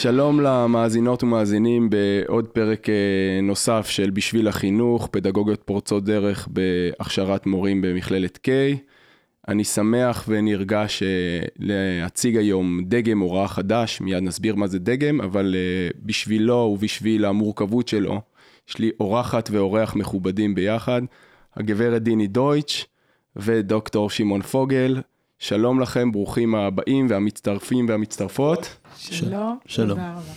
שלום למאזינות ומאזינים בעוד פרק אה, נוסף של בשביל החינוך, פדגוגיות פורצות דרך בהכשרת מורים במכללת K. אני שמח ונרגש אה, להציג היום דגם הוראה חדש, מיד נסביר מה זה דגם, אבל אה, בשבילו ובשביל המורכבות שלו, יש לי אורחת ואורח מכובדים ביחד, הגברת דיני דויטש ודוקטור שמעון פוגל. שלום לכם, ברוכים הבאים והמצטרפים והמצטרפות. שלום, שלום. תודה רבה.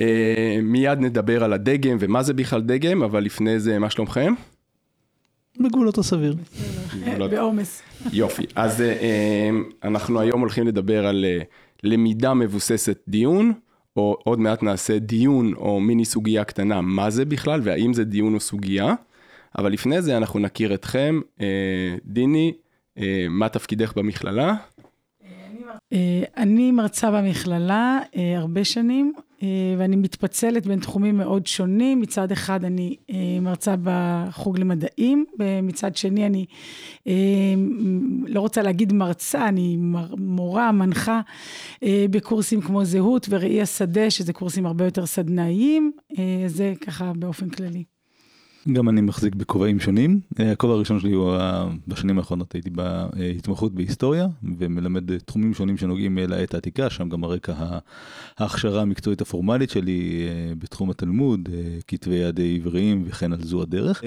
אה, מיד נדבר על הדגם ומה זה בכלל דגם, אבל לפני זה, מה שלומכם? בגבולות הסביר. בעומס. יופי. אז אה, אה, אנחנו היום הולכים לדבר על למידה מבוססת דיון, או עוד מעט נעשה דיון או מיני סוגיה קטנה, מה זה בכלל והאם זה דיון או סוגיה. אבל לפני זה אנחנו נכיר אתכם. דיני, מה תפקידך במכללה? אה, אני מרצה במכללה אה, הרבה שנים, אה, ואני מתפצלת בין תחומים מאוד שונים. מצד אחד אני אה, מרצה בחוג למדעים, ומצד שני אני אה, לא רוצה להגיד מרצה, אני מורה, מנחה אה, בקורסים כמו זהות וראי השדה, שזה קורסים הרבה יותר סדנאיים. אה, זה ככה באופן כללי. גם אני מחזיק בכובעים שונים. אה, הכובע הראשון שלי הוא בשנים האחרונות הייתי בהתמחות בהיסטוריה ומלמד תחומים שונים שנוגעים אה, לעת העתיקה, שם גם הרקע ההכשרה המקצועית הפורמלית שלי אה, בתחום התלמוד, כתבי יד עבריים וכן על זו הדרך.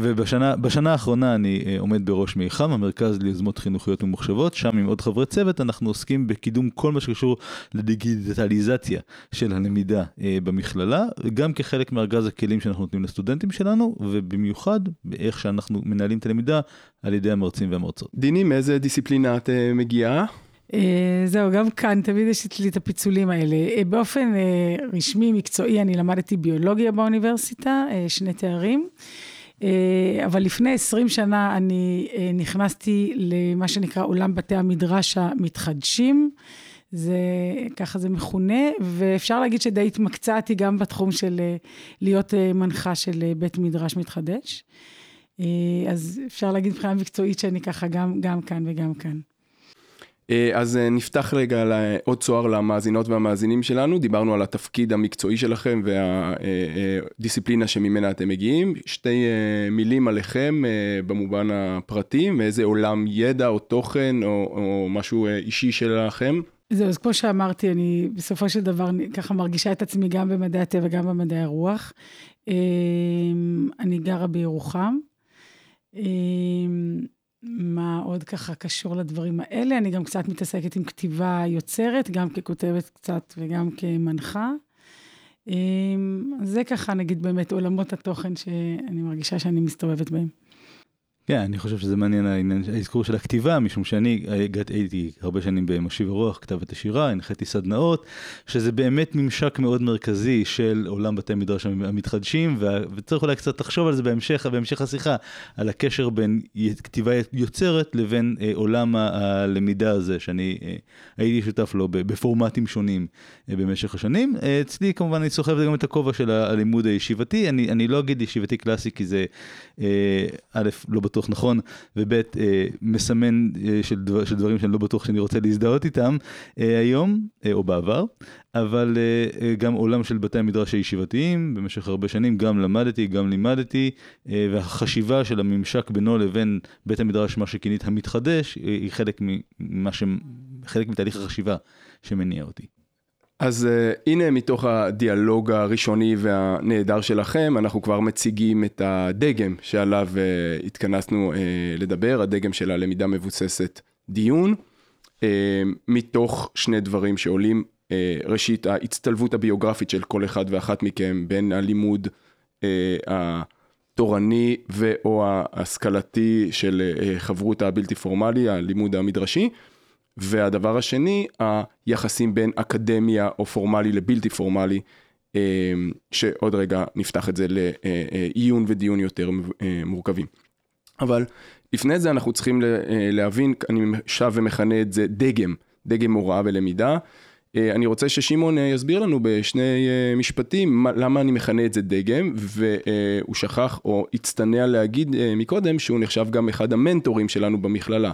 ובשנה בשנה האחרונה אני עומד בראש מיחם, המרכז ליוזמות חינוכיות ממוחשבות, שם עם עוד חברי צוות אנחנו עוסקים בקידום כל מה שקשור לדיגיטליזציה של הלמידה במכללה, גם כחלק מארגז הכלים שאנחנו נותנים לסטודנטים שלנו, ובמיוחד באיך שאנחנו מנהלים את הלמידה על ידי המרצים והמרצות. דיני, מאיזה דיסציפלינה את אה, מגיעה? אה, זהו, גם כאן תמיד יש לי את הפיצולים האלה. אה, באופן רשמי, מקצועי, אני למדתי ביולוגיה באוניברסיטה, שני תארים. אבל לפני 20 שנה אני נכנסתי למה שנקרא עולם בתי המדרש המתחדשים. זה, ככה זה מכונה, ואפשר להגיד שדי התמקצעתי גם בתחום של אה, להיות אה, מנחה של אה, בית מדרש מתחדש. אז אפשר להגיד מבחינה מקצועית שאני ככה גם, גם כאן וגם כאן. אז נפתח רגע עוד צוהר למאזינות והמאזינים שלנו, דיברנו על התפקיד המקצועי שלכם והדיסציפלינה שממנה אתם מגיעים. שתי מילים עליכם במובן הפרטי, מאיזה עולם ידע או תוכן או, או משהו אישי שלכם. זהו, אז כמו שאמרתי, אני בסופו של דבר ככה מרגישה את עצמי גם במדעי הטבע, גם במדעי הרוח. אמ, אני גרה בירוחם. אמ, מה עוד ככה קשור לדברים האלה? אני גם קצת מתעסקת עם כתיבה יוצרת, גם ככותבת קצת וגם כמנחה. אמ, זה ככה, נגיד, באמת עולמות התוכן שאני מרגישה שאני מסתובבת בהם. כן, אני חושב שזה מעניין האזכור של הכתיבה, משום שאני הייתי הרבה שנים במשיב הרוח, כתבת השירה, הנחיתי סדנאות, שזה באמת ממשק מאוד מרכזי של עולם בתי מדרש המתחדשים, וה- וצריך אולי קצת לחשוב על זה בהמשך, בהמשך השיחה, על הקשר בין כתיבה יוצרת לבין אה, עולם הלמידה הזה, שאני אה, הייתי שותף לו בפורמטים שונים אה, במשך השנים. אה, אצלי כמובן אני סוחב גם את הכובע של הלימוד הישיבתי, אני, אני לא אגיד ישיבתי קלאסי כי זה אה, א', לא בטוח נכון, וב', אה, מסמן אה, של, דבר, של דברים שאני לא בטוח שאני רוצה להזדהות איתם אה, היום אה, או בעבר, אבל אה, אה, גם עולם של בתי המדרש הישיבתיים, במשך הרבה שנים גם למדתי, גם לימדתי, אה, והחשיבה של הממשק בינו לבין בית המדרש, מה שכינית המתחדש, אה, היא חלק ממה ש... חלק מתהליך החשיבה שמניע אותי. אז uh, הנה מתוך הדיאלוג הראשוני והנהדר שלכם, אנחנו כבר מציגים את הדגם שעליו uh, התכנסנו uh, לדבר, הדגם של הלמידה מבוססת דיון. אה, מתוך שני דברים שעולים. אה, ראשית, ההצטלבות הביוגרפית של כל אחד ואחת מכם בין הלימוד התורני ו/או ההשכלתי של חברות הבלתי פורמלי, הלימוד המדרשי. והדבר השני, היחסים בין אקדמיה או פורמלי לבלתי פורמלי, שעוד רגע נפתח את זה לעיון ודיון יותר מורכבים. אבל לפני זה אנחנו צריכים להבין, אני שב ומכנה את זה דגם, דגם הוראה ולמידה. אני רוצה ששמעון יסביר לנו בשני משפטים למה אני מכנה את זה דגם, והוא שכח או הצטנע להגיד מקודם שהוא נחשב גם אחד המנטורים שלנו במכללה.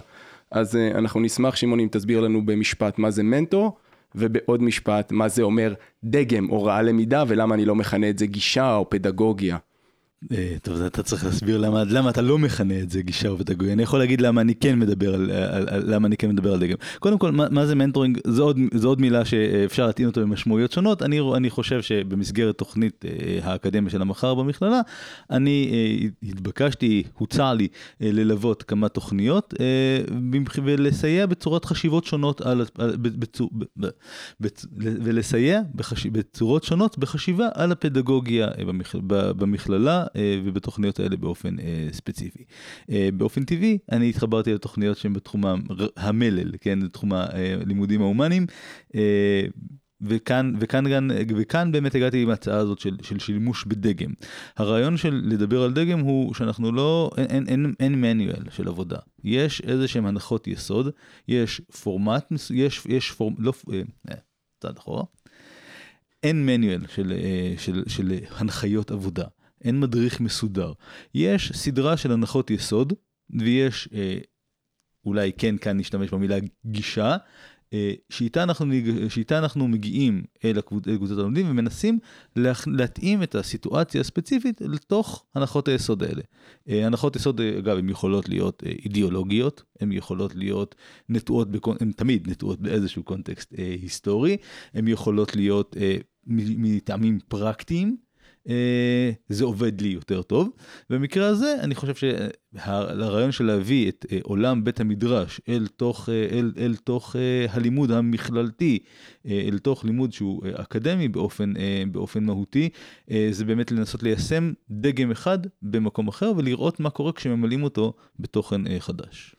אז אנחנו נשמח, שמעון, אם תסביר לנו במשפט מה זה מנטור, ובעוד משפט מה זה אומר דגם, הוראה למידה, ולמה אני לא מכנה את זה גישה או פדגוגיה. אה, טוב, אתה צריך להסביר למה, למה אתה לא מכנה את זה גישה ופדגוגיה. אני יכול להגיד למה אני כן מדבר על, על, על למה אני כן מדבר על דגם. קודם כל, מה, מה זה מנטורינג? זו עוד, זו עוד מילה שאפשר להטעין אותו במשמעויות שונות. אני, אני חושב שבמסגרת תוכנית אה, האקדמיה של המחר במכללה, אני אה, התבקשתי, הוצע לי ללוות כמה תוכניות ולסייע בצורות חשיבות שונות, על, על, בצור, ב, ב, ולסייע בחש, בצורות שונות בחשיבה על הפדגוגיה במכללה. אה, ובתוכניות האלה באופן אה, ספציפי. אה, באופן טבעי, אני התחברתי לתוכניות שהן בתחום המלל, כן, תחום הלימודים ההומניים. וכאן, וכאן, וכאן, וכאן באמת הגעתי עם ההצעה הזאת של, של שימוש בדגם. הרעיון של לדבר על דגם הוא שאנחנו לא, אין, אין, אין מנואל של עבודה. יש איזה שהם הנחות יסוד, יש פורמט, יש, יש פורמט, לא, אה, צעד אחורה. אין מנואל של, של, של, של הנחיות עבודה. אין מדריך מסודר. יש סדרה של הנחות יסוד, ויש, אה, אולי כן כאן נשתמש במילה גישה, אה, שאיתה, אנחנו, שאיתה אנחנו מגיעים אל קבוצת הלומדים ומנסים לה, להתאים את הסיטואציה הספציפית לתוך הנחות היסוד האלה. אה, הנחות יסוד, אגב, הן יכולות להיות אה, אידיאולוגיות, הן יכולות להיות נטועות, הן תמיד נטועות באיזשהו קונטקסט אה, היסטורי, הן יכולות להיות אה, מטעמים פרקטיים. אה, זה עובד לי יותר טוב. במקרה הזה אני חושב שהרעיון של להביא את אה, עולם בית המדרש אל תוך, אה, אל, אל תוך הלימוד המכללתי, אל תוך לימוד שהוא אקדמי באופן, באופן מהותי, זה באמת לנסות ליישם דגם אחד במקום אחר ולראות מה קורה כשממלאים אותו בתוכן חדש.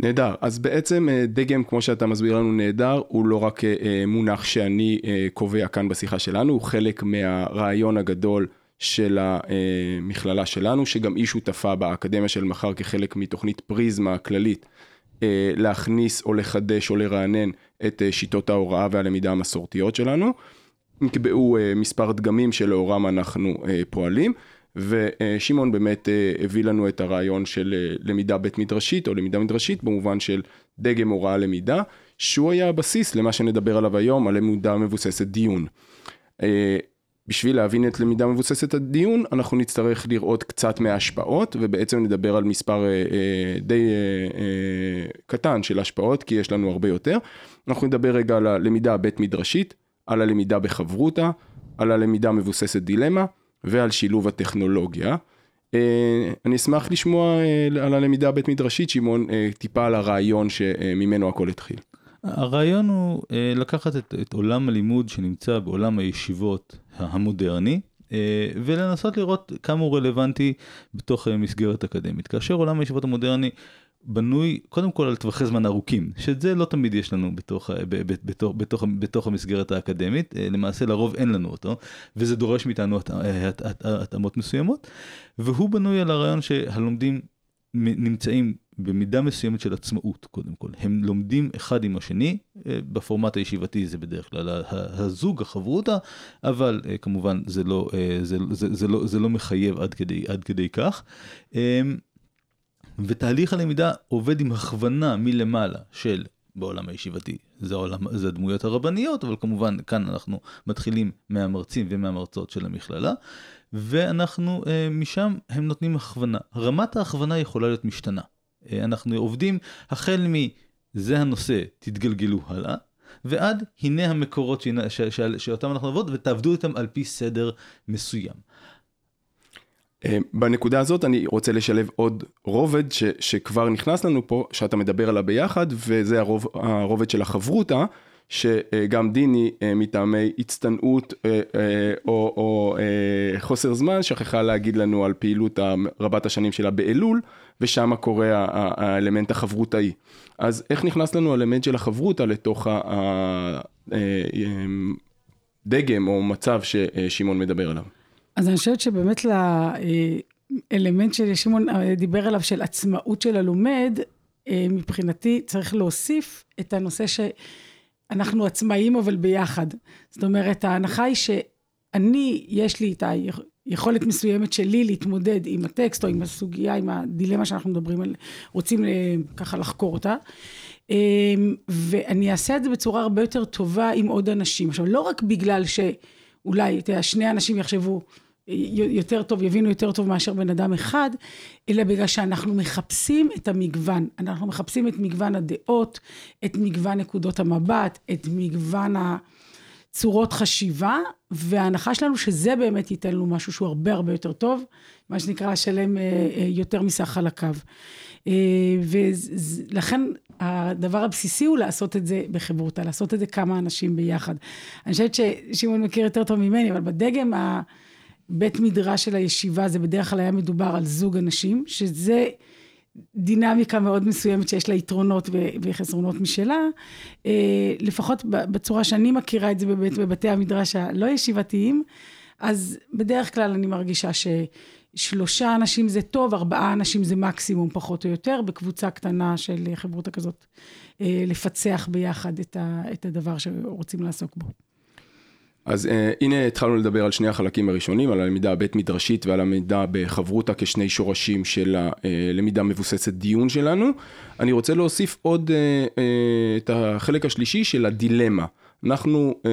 נהדר, אז בעצם אה, דגם כמו שאתה מסביר לנו נהדר, הוא לא רק אה, מונח שאני אה, קובע כאן בשיחה שלנו, הוא חלק מהרעיון הגדול של המכללה שלנו, שגם היא שותפה באקדמיה של מחר כחלק מתוכנית פריזמה הכללית, להכניס או לחדש או לרענן את שיטות ההוראה והלמידה המסורתיות שלנו. נקבעו מספר דגמים שלאורם אנחנו פועלים. ושמעון באמת אה, הביא לנו את הרעיון של אה, למידה בית מדרשית או למידה מדרשית במובן של דגם הוראה למידה, שהוא היה הבסיס למה שנדבר עליו היום, על למידה מבוססת דיון. אה, בשביל להבין את למידה מבוססת הדיון, אנחנו נצטרך לראות קצת מההשפעות, ובעצם נדבר על מספר די קטן של השפעות, כי יש לנו הרבה יותר. אנחנו נדבר רגע על הלמידה הבית מדרשית, על הלמידה בחברותא, על הלמידה מבוססת דילמה. ועל שילוב הטכנולוגיה. אה, אני אשמח לשמוע אה, על הלמידה הבית מדרשית, שמעון, אה, טיפה על הרעיון שממנו הכל התחיל. הרעיון הוא לקחת את, את עולם הלימוד שנמצא בעולם הישיבות המודרני, ולנסות לראות כמה הוא רלוונטי בתוך מסגרת אקדמית. כאשר עולם הישיבות המודרני בנוי קודם כל על טווחי זמן ארוכים, שאת זה לא תמיד יש לנו בתוך, בתוך, בתוך, בתוך המסגרת האקדמית, אה, למעשה לרוב אין לנו אותו, וזה דורש מאיתנו התאמות מסוימות, והוא בנוי על הרעיון שהלומדים נמצאים במידה מסוימת של עצמאות קודם כל, הם לומדים אחד עם השני, אה, בפורמט הישיבתי זה בדרך כלל הזוג, החברותא, אבל אה, כמובן זה לא, זה, זה, זה, לא, זה לא מחייב עד כדי, עד כדי כך. ותהליך הלמידה עובד עם הכוונה מלמעלה של בעולם הישיבתי, זה, העולם, זה הדמויות הרבניות, אבל כמובן כאן אנחנו מתחילים מהמרצים ומהמרצות של המכללה, ואנחנו אה, משם הם נותנים הכוונה. רמת ההכוונה יכולה להיות משתנה. אה, אנחנו עובדים החל מזה הנושא, תתגלגלו הלאה, ועד הנה המקורות ש, ש, ש, שאותם אנחנו נעבוד ותעבדו איתם על פי סדר מסוים. אה, בנקודה הזאת אני רוצה לשלב עוד רובד ש, שכבר נכנס לנו פה, שאתה מדבר עליו ביחד, וזה הרוב, הרובד של החברותה, שגם דיני אה, מטעמי הצטנעות אה, או, או חוסר זמן שכחה להגיד לנו על פעילות רבת השנים שלה באלול, ושם קורה האלמנט החברותאי. אז איך נכנס לנו האלמנט של החברותה לתוך הדגם או מצב ששמעון מדבר עליו? אז אני חושבת שבאמת לאלמנט ששמעון אה, דיבר עליו, של עצמאות של הלומד, אה, מבחינתי צריך להוסיף את הנושא שאנחנו עצמאים אבל ביחד. זאת אומרת, ההנחה היא שאני, יש לי את היכולת מסוימת שלי להתמודד עם הטקסט או עם הסוגיה, עם הדילמה שאנחנו מדברים על, רוצים אה, ככה לחקור אותה. ואני אעשה את זה בצורה הרבה יותר טובה עם עוד אנשים. עכשיו, לא רק בגלל שאולי, אתה יודע, שני אנשים יחשבו, יותר טוב, יבינו יותר טוב מאשר בן אדם אחד, אלא בגלל שאנחנו מחפשים את המגוון. אנחנו מחפשים את מגוון הדעות, את מגוון נקודות המבט, את מגוון הצורות חשיבה, וההנחה שלנו שזה באמת ייתן לנו משהו שהוא הרבה הרבה יותר טוב, מה שנקרא שלם אה, אה, יותר מסך חלקיו. אה, ולכן הדבר הבסיסי הוא לעשות את זה בחברותה, לעשות את זה כמה אנשים ביחד. אני חושבת ששמעון מכיר יותר טוב ממני, אבל בדגם ה... בית מדרש של הישיבה זה בדרך כלל היה מדובר על זוג אנשים, שזה דינמיקה מאוד מסוימת שיש לה יתרונות וחסרונות משלה. אה, לפחות בצורה שאני מכירה את זה באמת בבתי המדרש הלא ישיבתיים, אז בדרך כלל אני מרגישה ששלושה אנשים זה טוב, ארבעה אנשים זה מקסימום פחות או יותר, בקבוצה קטנה של חברותא כזאת, אה, לפצח ביחד את הדבר שרוצים לעסוק בו. אז uh, הנה התחלנו לדבר על שני החלקים הראשונים, על הלמידה הבית מדרשית ועל הלמידה בחברותה כשני שורשים של הלמידה מבוססת דיון שלנו. אני רוצה להוסיף עוד uh, uh, את החלק השלישי של הדילמה. אנחנו uh, uh,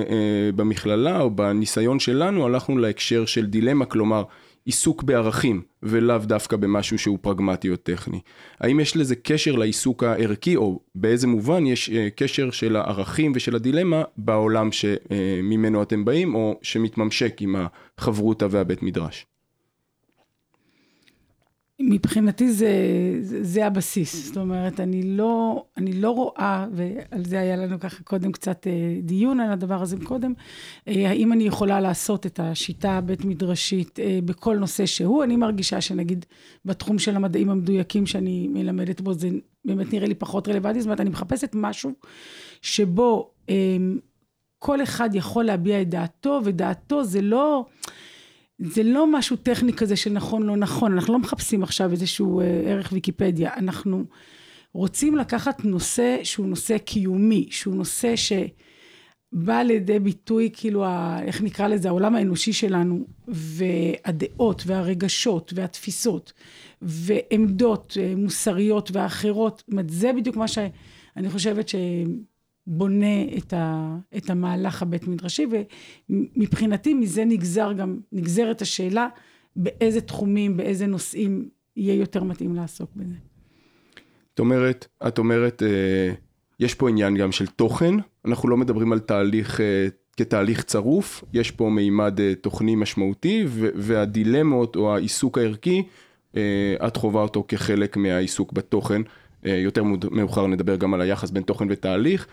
במכללה או בניסיון שלנו הלכנו להקשר של דילמה, כלומר עיסוק בערכים ולאו דווקא במשהו שהוא פרגמטי או טכני. האם יש לזה קשר לעיסוק הערכי או באיזה מובן יש אה, קשר של הערכים ושל הדילמה בעולם שממנו אתם באים או שמתממשק עם החברותה והבית מדרש? מבחינתי זה, זה, זה הבסיס, זאת אומרת, אני לא, אני לא רואה, ועל זה היה לנו ככה קודם קצת אה, דיון על הדבר הזה קודם, אה, האם אני יכולה לעשות את השיטה הבית מדרשית אה, בכל נושא שהוא, אני מרגישה שנגיד בתחום של המדעים המדויקים שאני מלמדת בו, זה באמת נראה לי פחות רלוונטי, זאת אומרת, אני מחפשת משהו שבו כל אחד יכול להביע את דעתו, ודעתו זה לא... זה לא משהו טכני כזה של נכון לא נכון, אנחנו לא מחפשים עכשיו איזשהו אה, ערך ויקיפדיה, אנחנו רוצים לקחת נושא שהוא נושא קיומי, שהוא נושא שבא לידי ביטוי כאילו, ה, איך נקרא לזה, העולם האנושי שלנו, והדעות והרגשות והתפיסות ועמדות אה, מוסריות ואחרות, זאת אומרת זה בדיוק מה שאני חושבת ש... בונה את, ה, את המהלך הבית מדרשי, ומבחינתי מזה נגזר גם, נגזרת השאלה באיזה תחומים, באיזה נושאים יהיה יותר מתאים לעסוק בזה. את אומרת, את אומרת, אה, יש פה עניין גם של תוכן, אנחנו לא מדברים על תהליך אה, כתהליך צרוף, יש פה מימד אה, תוכני משמעותי, והדילמות או העיסוק הערכי, את חווה אותו כחלק מהעיסוק בתוכן. יותר מאוחר נדבר גם על היחס בין תוכן ותהליך.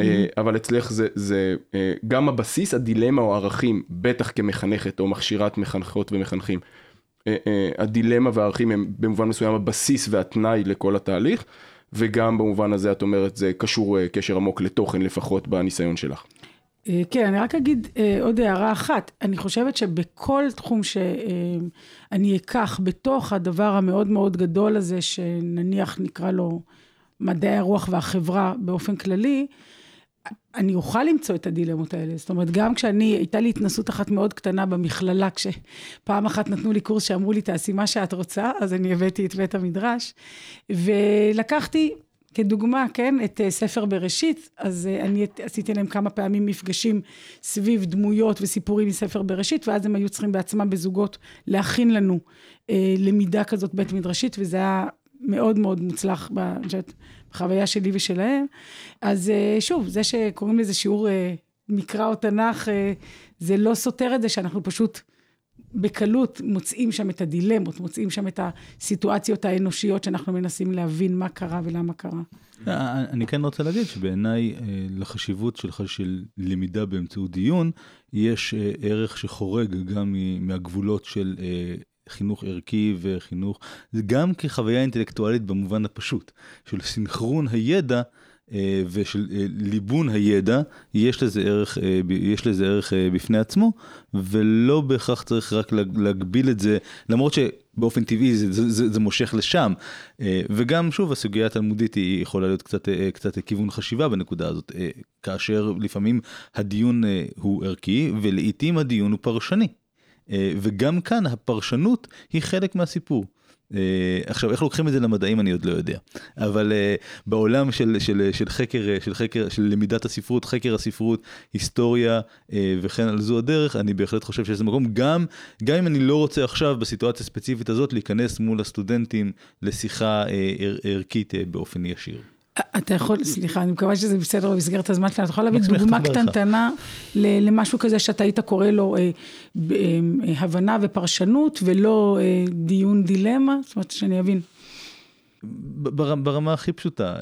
אה, אבל אצלך זה, זה אה, גם הבסיס, הדילמה או הערכים, בטח כמחנכת או מכשירת מחנכות ומחנכים. אה, הדילמה והערכים הם במובן מסוים הבסיס והתנאי לכל התהליך, וגם במובן הזה את אומרת זה קשור קשר עמוק לתוכן לפחות בניסיון שלך. כן, אני רק אגיד עוד הערה אחת. אני חושבת שבכל תחום שאני אקח בתוך הדבר המאוד מאוד גדול הזה, שנניח נקרא לו מדעי הרוח והחברה באופן כללי, אני אוכל למצוא את הדילמות האלה. זאת אומרת, גם כשאני, הייתה לי התנסות אחת מאוד קטנה במכללה, כשפעם אחת נתנו לי קורס שאמרו לי, תעשי מה שאת רוצה, אז אני הבאתי את בית המדרש, ולקחתי כדוגמה, כן, את אה, ספר בראשית, אז אה, אני עשיתי להם כמה פעמים מפגשים סביב דמויות וסיפורים מספר בראשית, ואז הם היו צריכים בעצמם בזוגות להכין לנו אה, למידה כזאת בית מדרשית, וזה היה מאוד מאוד מוצלח, בחוויה שלי ושלהם. אז אה, שוב, זה שקוראים לזה שיעור אה, מקרא או תנ"ך, אה, זה לא סותר את זה שאנחנו פשוט בקלות מוצאים שם את הדילמות, מוצאים שם את הסיטואציות האנושיות שאנחנו מנסים להבין מה קרה ולמה קרה. אני כן רוצה להגיד שבעיניי לחשיבות שלך של למידה באמצעות דיון, יש ערך שחורג גם מהגבולות של חינוך ערכי וחינוך, זה גם כחוויה אינטלקטואלית במובן הפשוט, של סינכרון הידע. אה, ושל אה, ליבון הידע, יש לזה ערך, אה, יש לזה ערך בפני עצמו, ולא בהכרח צריך רק להגביל את זה, למרות שבאופן טבעי זה, זה, זה, זה מושך לשם. וגם, שוב, הסוגיה התלמודית היא יכולה להיות קצת, קצת כיוון חשיבה בנקודה הזאת, כאשר לפעמים הדיון הוא ערכי, ולעיתים הדיון הוא פרשני. וגם כאן הפרשנות היא חלק מהסיפור. Uh, עכשיו איך לוקחים את זה למדעים אני עוד לא יודע אבל uh, בעולם של, של, של חקר של חקר של למידת הספרות חקר הספרות היסטוריה uh, וכן על זו הדרך אני בהחלט חושב שזה מקום גם גם אם אני לא רוצה עכשיו בסיטואציה הספציפית הזאת להיכנס מול הסטודנטים לשיחה uh, ער, ערכית uh, באופן ישיר. אתה יכול, סליחה, אני מקווה שזה בסדר במסגרת הזמן שלנו, אתה יכול להביא דוגמה קטנטנה למשהו כזה שאתה היית קורא לו אה, אה, הבנה ופרשנות ולא אה, דיון דילמה? זאת אומרת, שאני אבין. ברמה הכי פשוטה,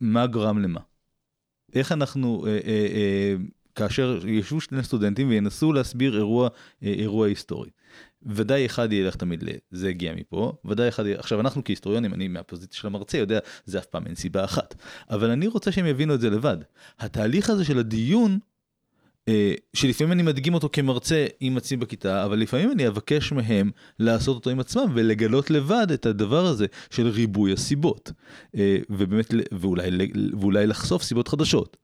מה גרם למה? איך אנחנו, כאשר ישבו שני סטודנטים וינסו להסביר אירוע, אירוע היסטורי. ודאי אחד ילך תמיד לזה הגיע מפה, ודאי אחד, עכשיו אנחנו כהיסטוריונים, אני מהפוזיציה של המרצה יודע, זה אף פעם אין סיבה אחת. אבל אני רוצה שהם יבינו את זה לבד. התהליך הזה של הדיון, אה, שלפעמים אני מדגים אותו כמרצה עם עצמי בכיתה, אבל לפעמים אני אבקש מהם לעשות אותו עם עצמם ולגלות לבד את הדבר הזה של ריבוי הסיבות. אה, ובאמת, ואולי, ואולי לחשוף סיבות חדשות.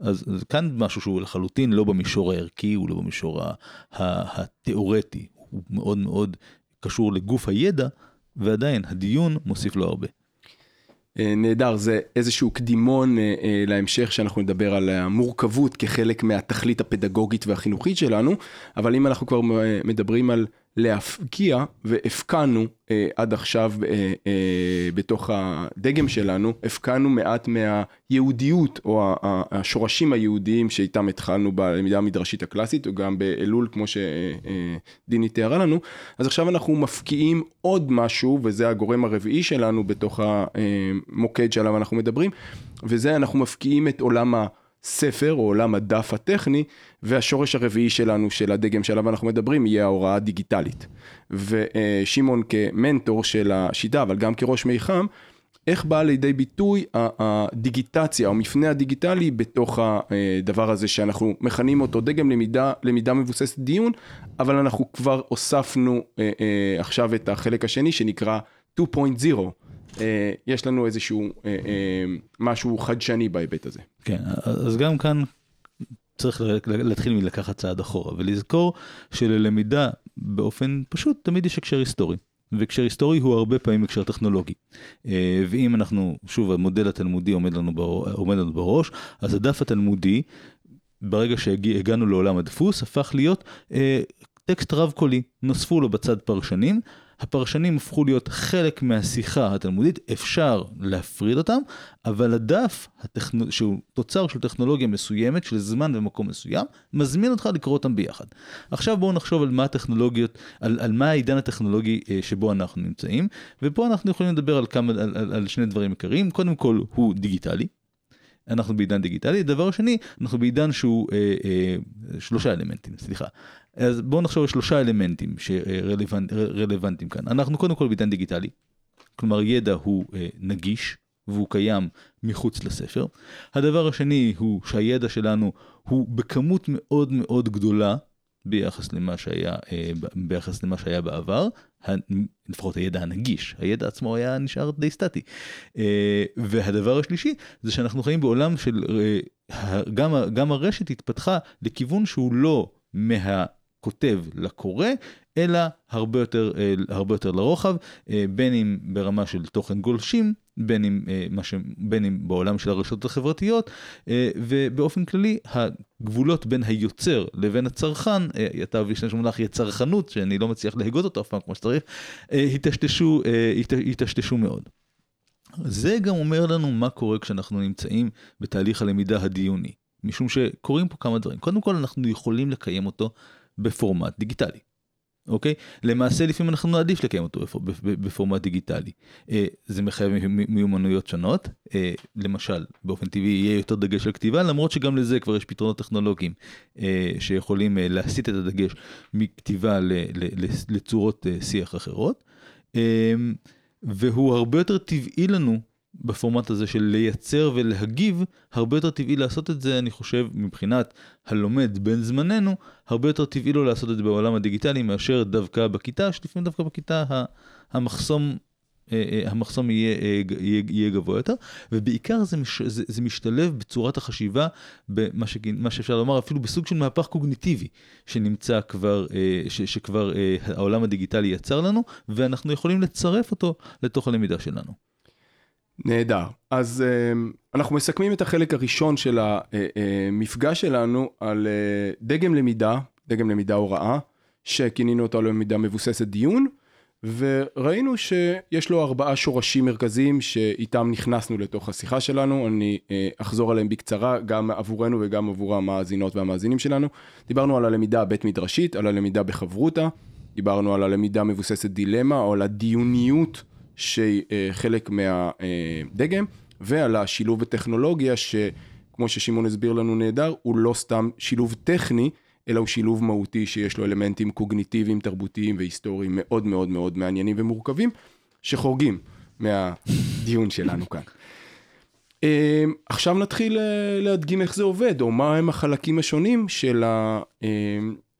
אז, אז כאן משהו שהוא לחלוטין לא במישור הערכי, הוא לא במישור התיאורטי, הוא מאוד מאוד קשור לגוף הידע, ועדיין הדיון מוסיף לו הרבה. אה, נהדר, זה איזשהו קדימון אה, אה, להמשך שאנחנו נדבר על המורכבות כחלק מהתכלית הפדגוגית והחינוכית שלנו, אבל אם אנחנו כבר מדברים על להפקיע, והפקענו אה, עד עכשיו אה, אה, בתוך הדגם שלנו, הפקענו מעט מהיהודיות או השורשים היהודיים שאיתם התחלנו בלמידה המדרשית הקלאסית, או גם באלול כמו שדיני תיארה לנו, אז עכשיו אנחנו מפקיעים עוד משהו, וזה הגורם הרביעי שלנו בתוך המוקד שעליו אנחנו מדברים, וזה אנחנו מפקיעים את עולם ה... ספר או עולם הדף הטכני, והשורש הרביעי שלנו, של הדגם שעליו אנחנו מדברים, יהיה ההוראה הדיגיטלית. ושמעון כמנטור של השיטה, אבל גם כראש מיחם, איך באה לידי ביטוי הדיגיטציה או המפנה הדיגיטלי בתוך הדבר הזה שאנחנו מכנים אותו דגם למידה, למידה מבוססת דיון, אבל אנחנו כבר הוספנו אה, אה, עכשיו את החלק השני שנקרא 2.0. אה, יש לנו איזשהו אה, אה, משהו חדשני בהיבט הזה. כן, אז גם כאן צריך להתחיל מלקחת צעד אחורה ולזכור שללמידה באופן פשוט תמיד יש הקשר היסטורי. והקשר היסטורי הוא הרבה פעמים הקשר טכנולוגי. ואם אנחנו, שוב, המודל התלמודי עומד לנו, בר... עומד לנו בראש, אז הדף התלמודי, ברגע שהגענו לעולם הדפוס, הפך להיות טקסט רב קולי. נוספו לו בצד פרשנים, הפרשנים הפכו להיות חלק מהשיחה התלמודית, אפשר להפריד אותם, אבל הדף, הטכנו... שהוא תוצר של טכנולוגיה מסוימת, של זמן ומקום מסוים, מזמין אותך לקרוא אותם ביחד. עכשיו בואו נחשוב על מה הטכנולוגיות, על, על מה העידן הטכנולוגי אה, שבו אנחנו נמצאים, ופה אנחנו יכולים לדבר על, כמה, על, על, על שני דברים עיקריים, קודם כל הוא דיגיטלי. אנחנו בעידן דיגיטלי, דבר שני, אנחנו בעידן שהוא אה, אה, שלושה אלמנטים, סליחה. אז בואו נחשוב על שלושה אלמנטים שרלוונטיים כאן. אנחנו קודם כל בעידן דיגיטלי, כלומר ידע הוא אה, נגיש והוא קיים מחוץ לספר. הדבר השני הוא שהידע שלנו הוא בכמות מאוד מאוד גדולה ביחס למה שהיה, אה, ביחס למה שהיה בעבר, לפחות הידע הנגיש, הידע עצמו היה נשאר די סטטי. אה, והדבר השלישי זה שאנחנו חיים בעולם של, גם, גם הרשת התפתחה לכיוון שהוא לא מה... כותב לקורא, אלא הרבה יותר, אה, הרבה יותר לרוחב, אה, בין אם ברמה של תוכן גולשים, בין אם, אה, ש... בין אם בעולם של הרשתות החברתיות, ובאופן כללי הגבולות בין היוצר לבין הצרכן, אתה וישנש מונח יצרכנות, שאני לא מצליח להגות אותו אף פעם כמו שצריך, היטשטשו, היטשטשו מאוד. זה גם אומר לנו מה קורה כשאנחנו נמצאים בתהליך הלמידה הדיוני, משום שקורים פה כמה דברים. קודם כל אנחנו יכולים לקיים אותו בפורמט דיגיטלי. אוקיי? למעשה לפעמים אנחנו נעדיף לקיים אותו בפ- בפ- בפורמט דיגיטלי. אה, זה מחייב מיומנויות שונות, אה, למשל באופן טבעי יהיה יותר דגש על כתיבה, למרות שגם לזה כבר יש פתרונות טכנולוגיים אה, שיכולים להסיט את הדגש מכתיבה לצורות שיח אחרות. והוא הרבה יותר טבעי לנו בפורמט הזה של לייצר ולהגיב, הרבה יותר טבעי לעשות את זה, אני חושב, מבחינת הלומד בין זמננו, הרבה יותר טבעי לו לעשות את זה בעולם הדיגיטלי מאשר דווקא בכיתה, שלפעמים דווקא בכיתה המחסום, אה, אה, המחסום יהיה, אה, יהיה, יהיה גבוה יותר, ובעיקר זה, מש, זה, זה משתלב בצורת החשיבה, במה ש, שאפשר לומר אפילו בסוג של מהפך קוגניטיבי, שנמצא כבר, ש, שכבר העולם הדיגיטלי יצר לנו, ואנחנו יכולים לצרף אותו לתוך הלמידה שלנו. נהדר. אז אה, אנחנו מסכמים את החלק הראשון של המפגש שלנו על אה, דגם למידה, דגם למידה הוראה, שכינינו אותו למידה מבוססת דיון, וראינו שיש לו ארבעה שורשים מרכזיים שאיתם נכנסנו לתוך השיחה שלנו, אני אה, אחזור עליהם בקצרה, גם עבורנו וגם עבור המאזינות והמאזינים שלנו. דיברנו על הלמידה הבית מדרשית, על הלמידה בחברותה, דיברנו על הלמידה מבוססת דילמה, או על הדיוניות שהיא אה, חלק מהדגם, ועל השילוב בטכנולוגיה, שכמו ששמעון הסביר לנו נהדר, הוא לא סתם שילוב טכני, אלא הוא שילוב מהותי שיש לו אלמנטים קוגניטיביים, תרבותיים והיסטוריים מאוד מאוד מאוד מעניינים ומורכבים, שחורגים מהדיון שלנו כאן. אה, עכשיו נתחיל אה, להדגים איך זה עובד, או מה הם החלקים השונים של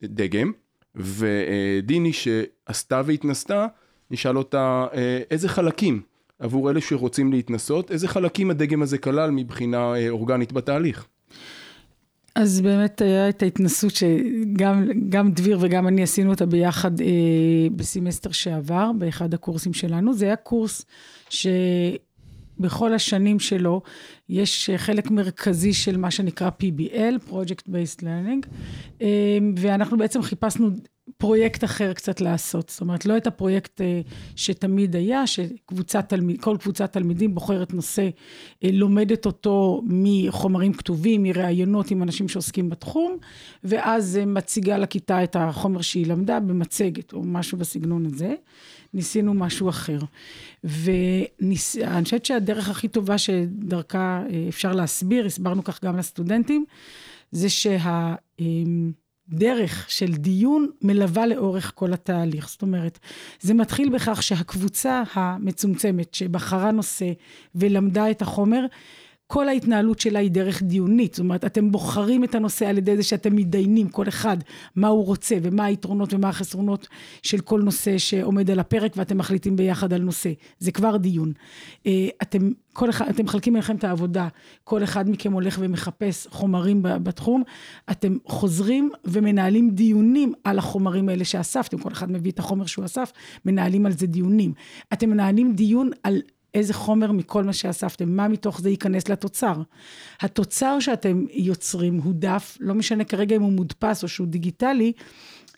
הדגם, ודיני שעשתה והתנסתה, נשאל אותה אה, איזה חלקים עבור אלה שרוצים להתנסות, איזה חלקים הדגם הזה כלל מבחינה אה, אורגנית בתהליך. אז באמת היה את ההתנסות שגם גם דביר וגם אני עשינו אותה ביחד אה, בסמסטר שעבר, באחד הקורסים שלנו. זה היה קורס שבכל השנים שלו יש חלק מרכזי של מה שנקרא PBL, Project Based Learning, אה, ואנחנו בעצם חיפשנו פרויקט אחר קצת לעשות. זאת אומרת, לא את הפרויקט אה, שתמיד היה, שקבוצת תלמיד, כל קבוצת תלמידים בוחרת נושא, אה, לומדת אותו מחומרים כתובים, מראיונות עם אנשים שעוסקים בתחום, ואז אה, מציגה לכיתה את החומר שהיא למדה במצגת, או משהו בסגנון הזה. ניסינו משהו אחר. ואני חושבת שהדרך הכי טובה שדרכה אפשר להסביר, הסברנו כך גם לסטודנטים, זה שה... דרך של דיון מלווה לאורך כל התהליך. זאת אומרת, זה מתחיל בכך שהקבוצה המצומצמת שבחרה נושא ולמדה את החומר, כל ההתנהלות שלה היא דרך דיונית, זאת אומרת, אתם בוחרים את הנושא על ידי זה שאתם מתדיינים, כל אחד, מה הוא רוצה ומה היתרונות ומה החסרונות של כל נושא שעומד על הפרק, ואתם מחליטים ביחד על נושא. זה כבר דיון. אתם, כל אחד, אתם מחלקים ביניכם את העבודה, כל אחד מכם הולך ומחפש חומרים בתחום, אתם חוזרים ומנהלים דיונים על החומרים האלה שאספתם, כל אחד מביא את החומר שהוא אסף, מנהלים על זה דיונים. אתם מנהלים דיון על... איזה חומר מכל מה שאספתם, מה מתוך זה ייכנס לתוצר. התוצר שאתם יוצרים הוא דף, לא משנה כרגע אם הוא מודפס או שהוא דיגיטלי,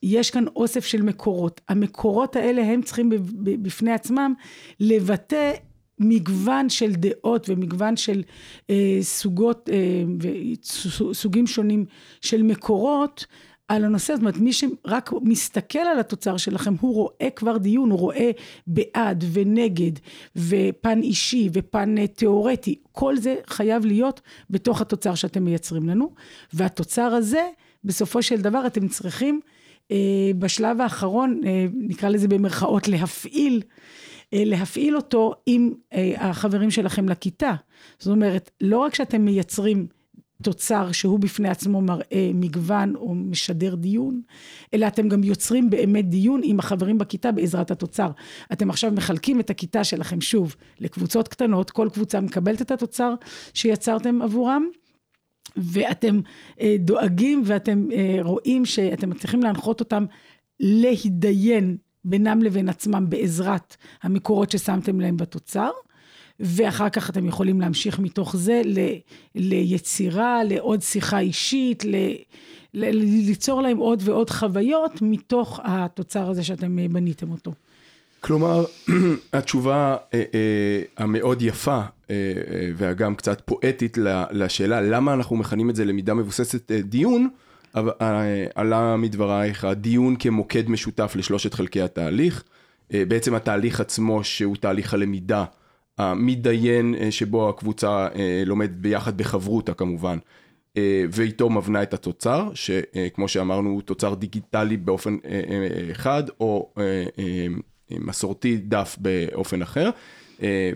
יש כאן אוסף של מקורות. המקורות האלה הם צריכים בפני עצמם לבטא מגוון של דעות ומגוון של אה, סוגות אה, וסוגים שונים של מקורות. על הנושא, זאת אומרת, מי שרק מסתכל על התוצר שלכם, הוא רואה כבר דיון, הוא רואה בעד ונגד, ופן אישי ופן תיאורטי, כל זה חייב להיות בתוך התוצר שאתם מייצרים לנו, והתוצר הזה, בסופו של דבר אתם צריכים אה, בשלב האחרון, אה, נקרא לזה במרכאות, להפעיל, אה, להפעיל אותו עם אה, החברים שלכם לכיתה. זאת אומרת, לא רק שאתם מייצרים תוצר שהוא בפני עצמו מראה מגוון או משדר דיון, אלא אתם גם יוצרים באמת דיון עם החברים בכיתה בעזרת התוצר. אתם עכשיו מחלקים את הכיתה שלכם שוב לקבוצות קטנות, כל קבוצה מקבלת את התוצר שיצרתם עבורם. ואתם אה, דואגים ואתם אה, רואים שאתם מצליחים להנחות אותם להתדיין בינם לבין עצמם בעזרת המקורות ששמתם להם בתוצר. ואחר כך אתם יכולים להמשיך מתוך זה ל, ליצירה, לעוד שיחה אישית, ל, ל, ליצור להם עוד ועוד חוויות מתוך התוצר הזה שאתם בניתם אותו. כלומר, התשובה אה, אה, המאוד יפה אה, אה, וגם קצת פואטית לשאלה למה אנחנו מכנים את זה למידה מבוססת אה, דיון, אה, עלה מדברייך הדיון כמוקד משותף לשלושת חלקי התהליך. אה, בעצם התהליך עצמו שהוא תהליך הלמידה, המתדיין אה, שבו הקבוצה אה, לומדת ביחד בחברותה כמובן, אה, ואיתו מבנה את התוצר, שכמו שאמרנו הוא תוצר דיגיטלי באופן אחד, או מסורתי דף באופן אחר.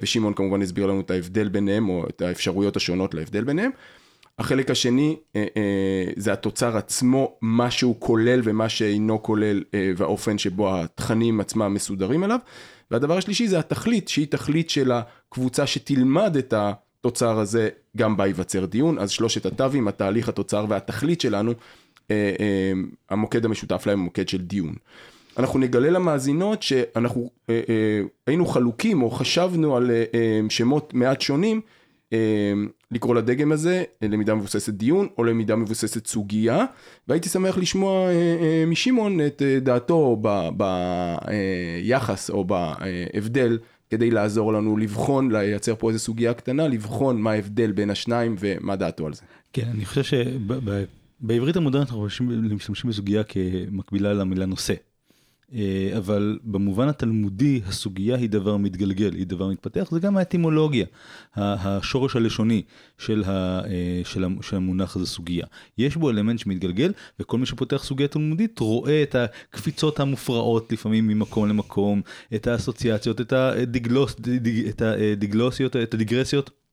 ושמעון כמובן הסביר לנו את ההבדל ביניהם, או את האפשרויות השונות להבדל ביניהם. החלק השני אה, אה, זה התוצר עצמו, מה שהוא כולל ומה שאינו כולל, אה, והאופן שבו התכנים עצמם מסודרים אליו. והדבר השלישי זה התכלית, שהיא תכלית של הקבוצה שתלמד את התוצר הזה, גם בה ייווצר דיון. אז שלושת התווים, התהליך, התוצר והתכלית שלנו, אה, אה, המוקד המשותף להם הוא מוקד של דיון. אנחנו נגלה למאזינות שאנחנו אה, אה, היינו חלוקים או חשבנו על אה, אה, שמות מעט שונים אה, לקרוא לדגם הזה אה, למידה מבוססת דיון או למידה מבוססת סוגיה והייתי שמח לשמוע אה, אה, משמעון את דעתו ביחס או בהבדל כדי לעזור לנו לבחון, לייצר פה איזה סוגיה קטנה, לבחון מה ההבדל בין השניים ומה דעתו על זה. כן, אני חושב שבעברית המודרנית אנחנו משתמשים בסוגיה כמקבילה למילה נושא. אה, אבל במובן התלמודי הסוגיה היא דבר מתגלגל, היא דבר מתפתח, זה גם האטימולוגיה, השורש הלשוני אה, של, המונח הזה סוגיה. יש בו אלמנט שמתגלגל, וכל מי שפותח סוגיה תלמודית רואה את הקפיצות המופרעות לפעמים ממקום למקום, את האסוציאציות, את, את הדיגלוסיות, את הדיגרסיות.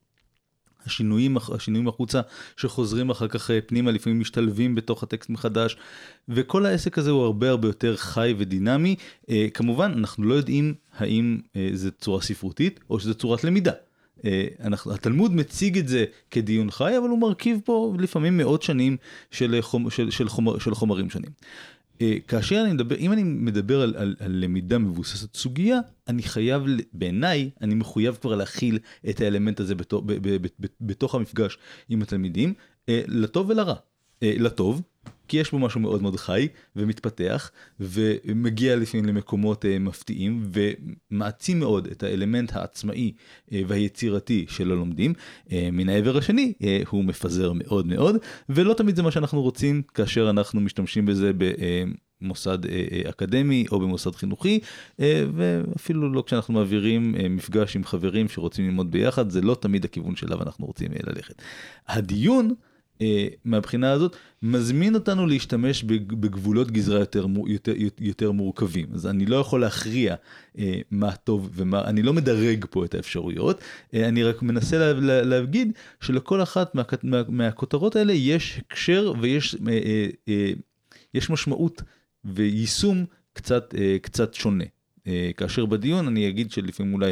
השינויים, השינויים החוצה שחוזרים אחר כך אה, פנימה, לפעמים משתלבים בתוך הטקסט מחדש, וכל העסק הזה הוא הרבה הרבה יותר חי ודינמי. אה, כמובן, אנחנו לא יודעים האם אה, זה צורה ספרותית או שזה צורת למידה. אנחנו, התלמוד מציג את זה כדיון חי, אבל הוא מרכיב פה לפעמים מאות שנים של, חומ, של, של, חומר, של חומרים שונים. אה, כאשר אני מדבר, אם אני מדבר על, על, על למידה מבוססת סוגיה, אני חייב, בעיניי, אני מחויב כבר להכיל את האלמנט הזה בתוך, ב, ב, ב, ב, בתוך המפגש עם התלמידים, אה, לטוב ולרע. אה, לטוב, כי יש בו משהו מאוד מאוד חי ומתפתח ומגיע לפעמים למקומות uh, מפתיעים ומעצים מאוד את האלמנט העצמאי uh, והיצירתי של הלומדים. Uh, מן העבר השני הוא מפזר מאוד מאוד ולא תמיד זה מה שאנחנו רוצים כאשר אנחנו משתמשים בזה במוסד uh, אקדמי או במוסד חינוכי ואפילו לא כשאנחנו מעבירים מפגש עם חברים שרוצים ללמוד ביחד זה לא תמיד הכיוון שאליו אנחנו רוצים ללכת. הדיון אה, מהבחינה הזאת, מזמין אותנו להשתמש בגבולות גזרה יותר, יותר, יותר מורכבים. אז אני לא יכול להכריע אה, מה טוב ומה, אני לא מדרג פה את האפשרויות, אה, אני רק מנסה לה, לה, להגיד שלכל אחת מה, מה, מהכותרות האלה יש הקשר ויש אה, אה, אה, יש משמעות ויישום קצת, אה, קצת שונה. אה, כאשר בדיון אני אגיד שלפעמים אולי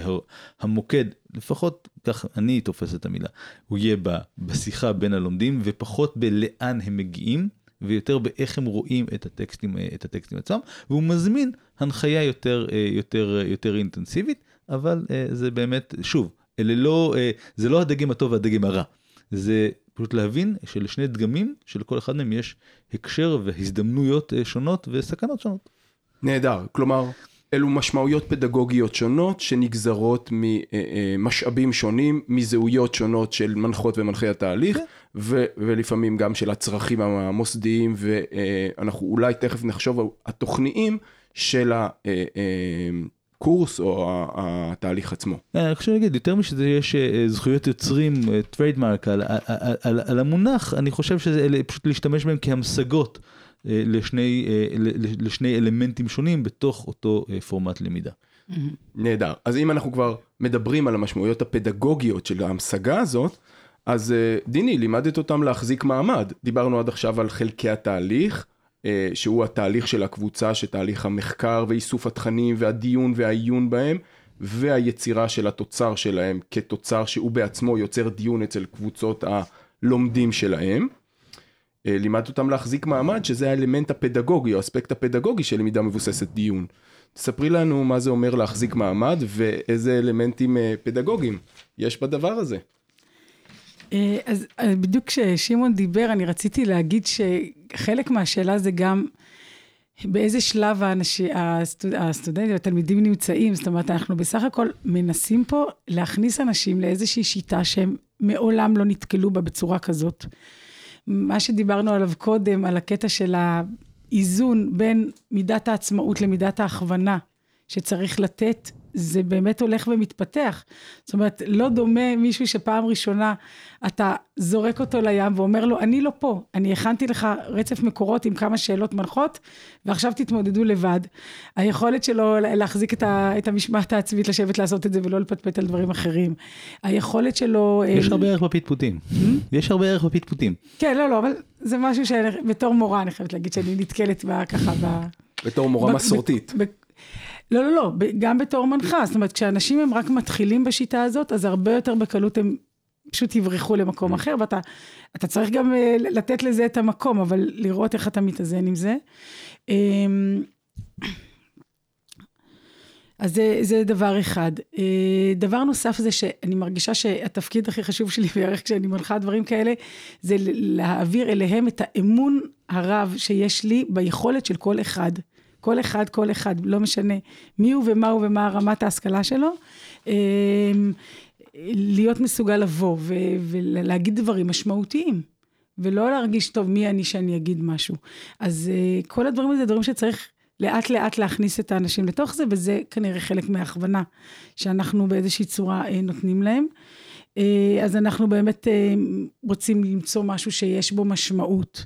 המוקד, לפחות כך אני תופס את המילה, הוא יהיה בשיחה בין הלומדים ופחות בלאן הם מגיעים ויותר באיך הם רואים את הטקסטים, אה, את הטקסטים עצמם, והוא מזמין הנחיה יותר, אה, יותר, יותר אינטנסיבית, אבל זה באמת, שוב, אלה לא, זה לא הדגם הטוב והדגם הרע, זה פשוט להבין שלשני דגמים, שלכל אחד מהם יש הקשר והזדמנויות שונות וסכנות שונות. נהדר, כלומר, אלו משמעויות פדגוגיות שונות שנגזרות ממשאבים שונים, מזהויות שונות של מנחות ומנחי התהליך, כן. ו- ולפעמים גם של הצרכים המוסדיים, ואנחנו אולי תכף נחשוב על התוכניים של הקורס או התהליך עצמו. אני חושב להגיד, יותר משזה יש אה, זכויות יוצרים, trademark על, על, על, על המונח, אני חושב שזה פשוט להשתמש בהם כהמשגות. אה, לשני, אה, לשני אלמנטים שונים בתוך אותו אה, פורמט למידה. נהדר. אז אם אנחנו כבר מדברים על המשמעויות הפדגוגיות של ההמשגה הזאת, אז דיני, לימדת אותם להחזיק מעמד. דיברנו עד עכשיו על חלקי התהליך, שהוא התהליך של הקבוצה, שתהליך המחקר ואיסוף התכנים והדיון והעיון בהם, והיצירה של התוצר שלהם כתוצר שהוא בעצמו יוצר דיון אצל קבוצות הלומדים שלהם. אה, לימדת אותם להחזיק מעמד, שזה האלמנט הפדגוגי, או האספקט הפדגוגי של למידה מבוססת דיון. תספרי לנו מה זה אומר להחזיק מעמד ואיזה אלמנטים אה, פדגוגיים יש בדבר הזה. אה, אז בדיוק כששמעון דיבר, אני רציתי להגיד שחלק מהשאלה זה גם באיזה שלב האנשי, הסטוד, הסטודנטים, התלמידים נמצאים. זאת אומרת, אנחנו בסך הכל מנסים פה להכניס אנשים לאיזושהי שיטה שהם מעולם לא נתקלו בה בצורה כזאת. מה שדיברנו עליו קודם, על הקטע של האיזון בין מידת העצמאות למידת ההכוונה שצריך לתת, זה באמת הולך ומתפתח. זאת אומרת, לא דומה מישהו שפעם ראשונה אתה זורק אותו לים ואומר לו, אני לא פה, אני הכנתי לך רצף מקורות עם כמה שאלות מנחות, ועכשיו תתמודדו לבד. היכולת שלו להחזיק את, ה, את המשמעת העצמית, לשבת לעשות את זה ולא לפטפט על דברים אחרים. היכולת שלו... יש אה, הרבה ערך בפטפוטים. יש הרבה ערך בפטפוטים. כן, לא, לא, אבל זה משהו שבתור מורה, אני חייבת להגיד שאני נתקלת בה ככה ב... בתור מורה ב- מסורתית. ב- ב- לא, לא, לא, גם בתור מנחה. זאת אומרת, כשאנשים הם רק מתחילים בשיטה הזאת, אז הרבה יותר בקלות הם פשוט יברחו למקום אחר, ואתה אתה צריך גם אה, לתת לזה את המקום, אבל לראות איך אתה מתאזן עם זה. אמ, אז זה, זה דבר אחד. אה, דבר נוסף זה שאני מרגישה שהתפקיד הכי חשוב שלי בערך כשאני מנחה דברים כאלה, זה להעביר אליהם את האמון הרב שיש לי ביכולת של כל אחד. כל אחד, כל אחד, לא משנה מי הוא ומה הוא ומה רמת ההשכלה שלו, אה, להיות מסוגל לבוא ו- ולהגיד דברים משמעותיים. ולא להרגיש טוב מי אני שאני אגיד משהו. אז uh, כל הדברים האלה דברים שצריך לאט לאט להכניס את האנשים לתוך זה, וזה כנראה חלק מההכוונה שאנחנו באיזושהי צורה uh, נותנים להם. Uh, אז אנחנו באמת uh, רוצים למצוא משהו שיש בו משמעות,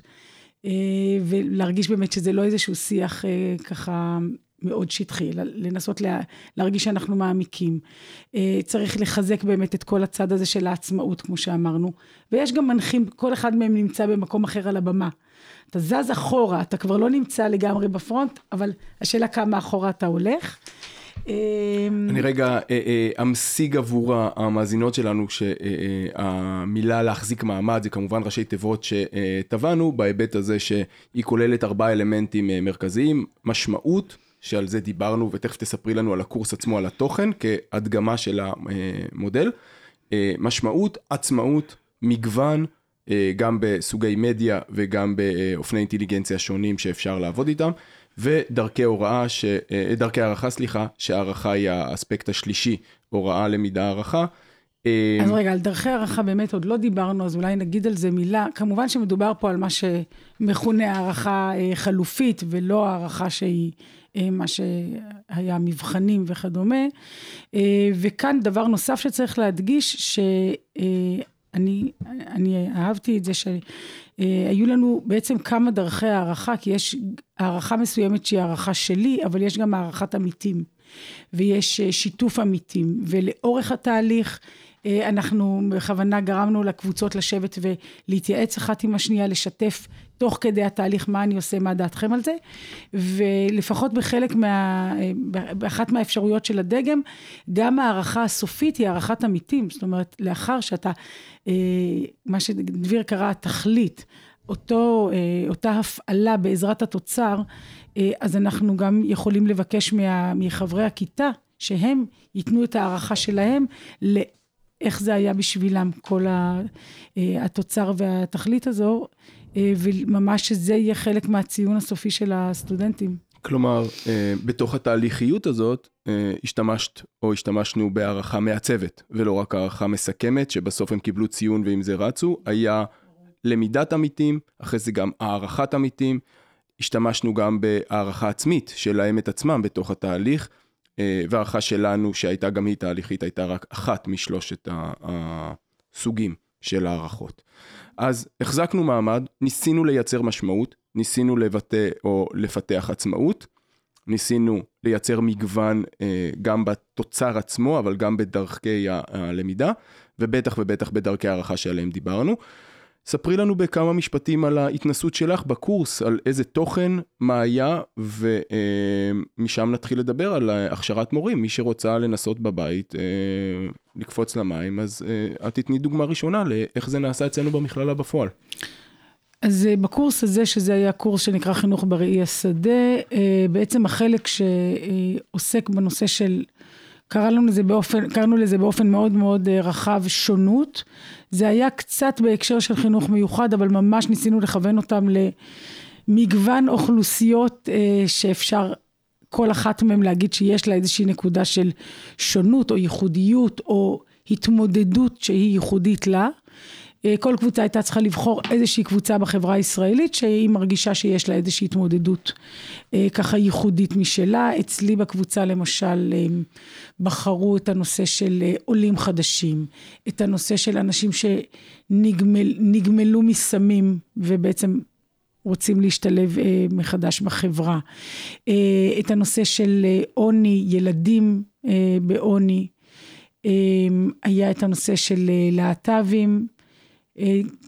ולהרגיש באמת שזה לא איזשהו שיח uh, ככה מאוד שטחי, לנסות לה, להרגיש שאנחנו מעמיקים. אה, צריך לחזק באמת את כל הצד הזה של העצמאות, כמו שאמרנו. ויש גם מנחים, כל אחד מהם נמצא במקום אחר על הבמה. אתה זז אחורה, אתה כבר לא נמצא לגמרי בפרונט, אבל השאלה כמה אחורה אתה הולך. אה, אני רגע אה, אה, אמשיג עבור המאזינות שלנו שהמילה להחזיק מעמד זה כמובן ראשי תיבות שטבענו בהיבט הזה שהיא כוללת ארבעה אלמנטים אה, מרכזיים, משמעות, שעל זה דיברנו ותכף תספרי לנו על הקורס עצמו, על התוכן כהדגמה של המודל, אה, משמעות, עצמאות, מגוון, אה, גם בסוגי מדיה וגם באופני אינטליגנציה שונים שאפשר לעבוד איתם. ודרכי הוראה, ש... אה, דרכי הערכה, סליחה, שהערכה היא האספקט השלישי, הוראה, למידה, הערכה. אה, אז רגע, על דרכי הערכה באמת עוד לא דיברנו, אז אולי נגיד על זה מילה. כמובן שמדובר פה על מה שמכונה הערכה אה, חלופית, ולא הערכה שהיא מה שהיה מבחנים וכדומה. וכאן דבר נוסף שצריך להדגיש, שאני אני אהבתי את זה שהיו לנו בעצם כמה דרכי הערכה, כי יש הערכה מסוימת שהיא הערכה שלי, אבל יש גם הערכת עמיתים. ויש אה, שיתוף עמיתים, ולאורך התהליך אנחנו בכוונה גרמנו לקבוצות לשבת ולהתייעץ אחת עם השנייה, לשתף תוך כדי התהליך מה אני עושה, מה דעתכם על זה, ולפחות בחלק מה... באחת מהאפשרויות של הדגם, גם הערכה הסופית היא הערכת עמיתים, זאת אומרת, לאחר שאתה, מה שדביר קרא התכלית, אותו, אותה הפעלה בעזרת התוצר, אז אנחנו גם יכולים לבקש מה, מחברי הכיתה, שהם ייתנו את הערכה שלהם איך זה היה בשבילם, כל התוצר והתכלית הזו, וממש שזה יהיה חלק מהציון הסופי של הסטודנטים. כלומר, בתוך התהליכיות הזאת, השתמשת או השתמשנו בהערכה מעצבת, ולא רק הערכה מסכמת, שבסוף הם קיבלו ציון ועם זה רצו, היה למידת עמיתים, אחרי זה גם הערכת עמיתים, השתמשנו גם בהערכה עצמית שלהם את עצמם בתוך התהליך. והערכה שלנו, שהייתה גם היא תהליכית, הייתה רק אחת משלושת הסוגים של הערכות. אז החזקנו מעמד, ניסינו לייצר משמעות, ניסינו לבטא או לפתח עצמאות, ניסינו לייצר מגוון גם בתוצר עצמו, אבל גם בדרכי הלמידה, ובטח ובטח בדרכי הערכה שעליהם דיברנו. ספרי לנו בכמה משפטים על ההתנסות שלך בקורס, על איזה תוכן, מה היה, ומשם נתחיל לדבר על הכשרת מורים. מי שרוצה לנסות בבית, לקפוץ למים, אז את תתני דוגמה ראשונה לאיך זה נעשה אצלנו במכללה בפועל. אז בקורס הזה, שזה היה קורס שנקרא חינוך בראי השדה, בעצם החלק שעוסק בנושא של קראנו לזה באופן, קראנו לזה באופן מאוד מאוד רחב שונות. זה היה קצת בהקשר של חינוך מיוחד, אבל ממש ניסינו לכוון אותם למגוון אוכלוסיות שאפשר כל אחת מהן להגיד שיש לה איזושהי נקודה של שונות או ייחודיות או התמודדות שהיא ייחודית לה. אה, כל קבוצה הייתה צריכה לבחור איזושהי קבוצה בחברה הישראלית שהיא מרגישה שיש לה איזושהי התמודדות אה, ככה ייחודית משלה. אצלי בקבוצה למשל אה, בחרו את הנושא של עולים חדשים, את הנושא של אנשים שנגמלו מסמים ובעצם רוצים להשתלב מחדש בחברה. את הנושא של עוני, ילדים בעוני. היה את הנושא של להט"בים,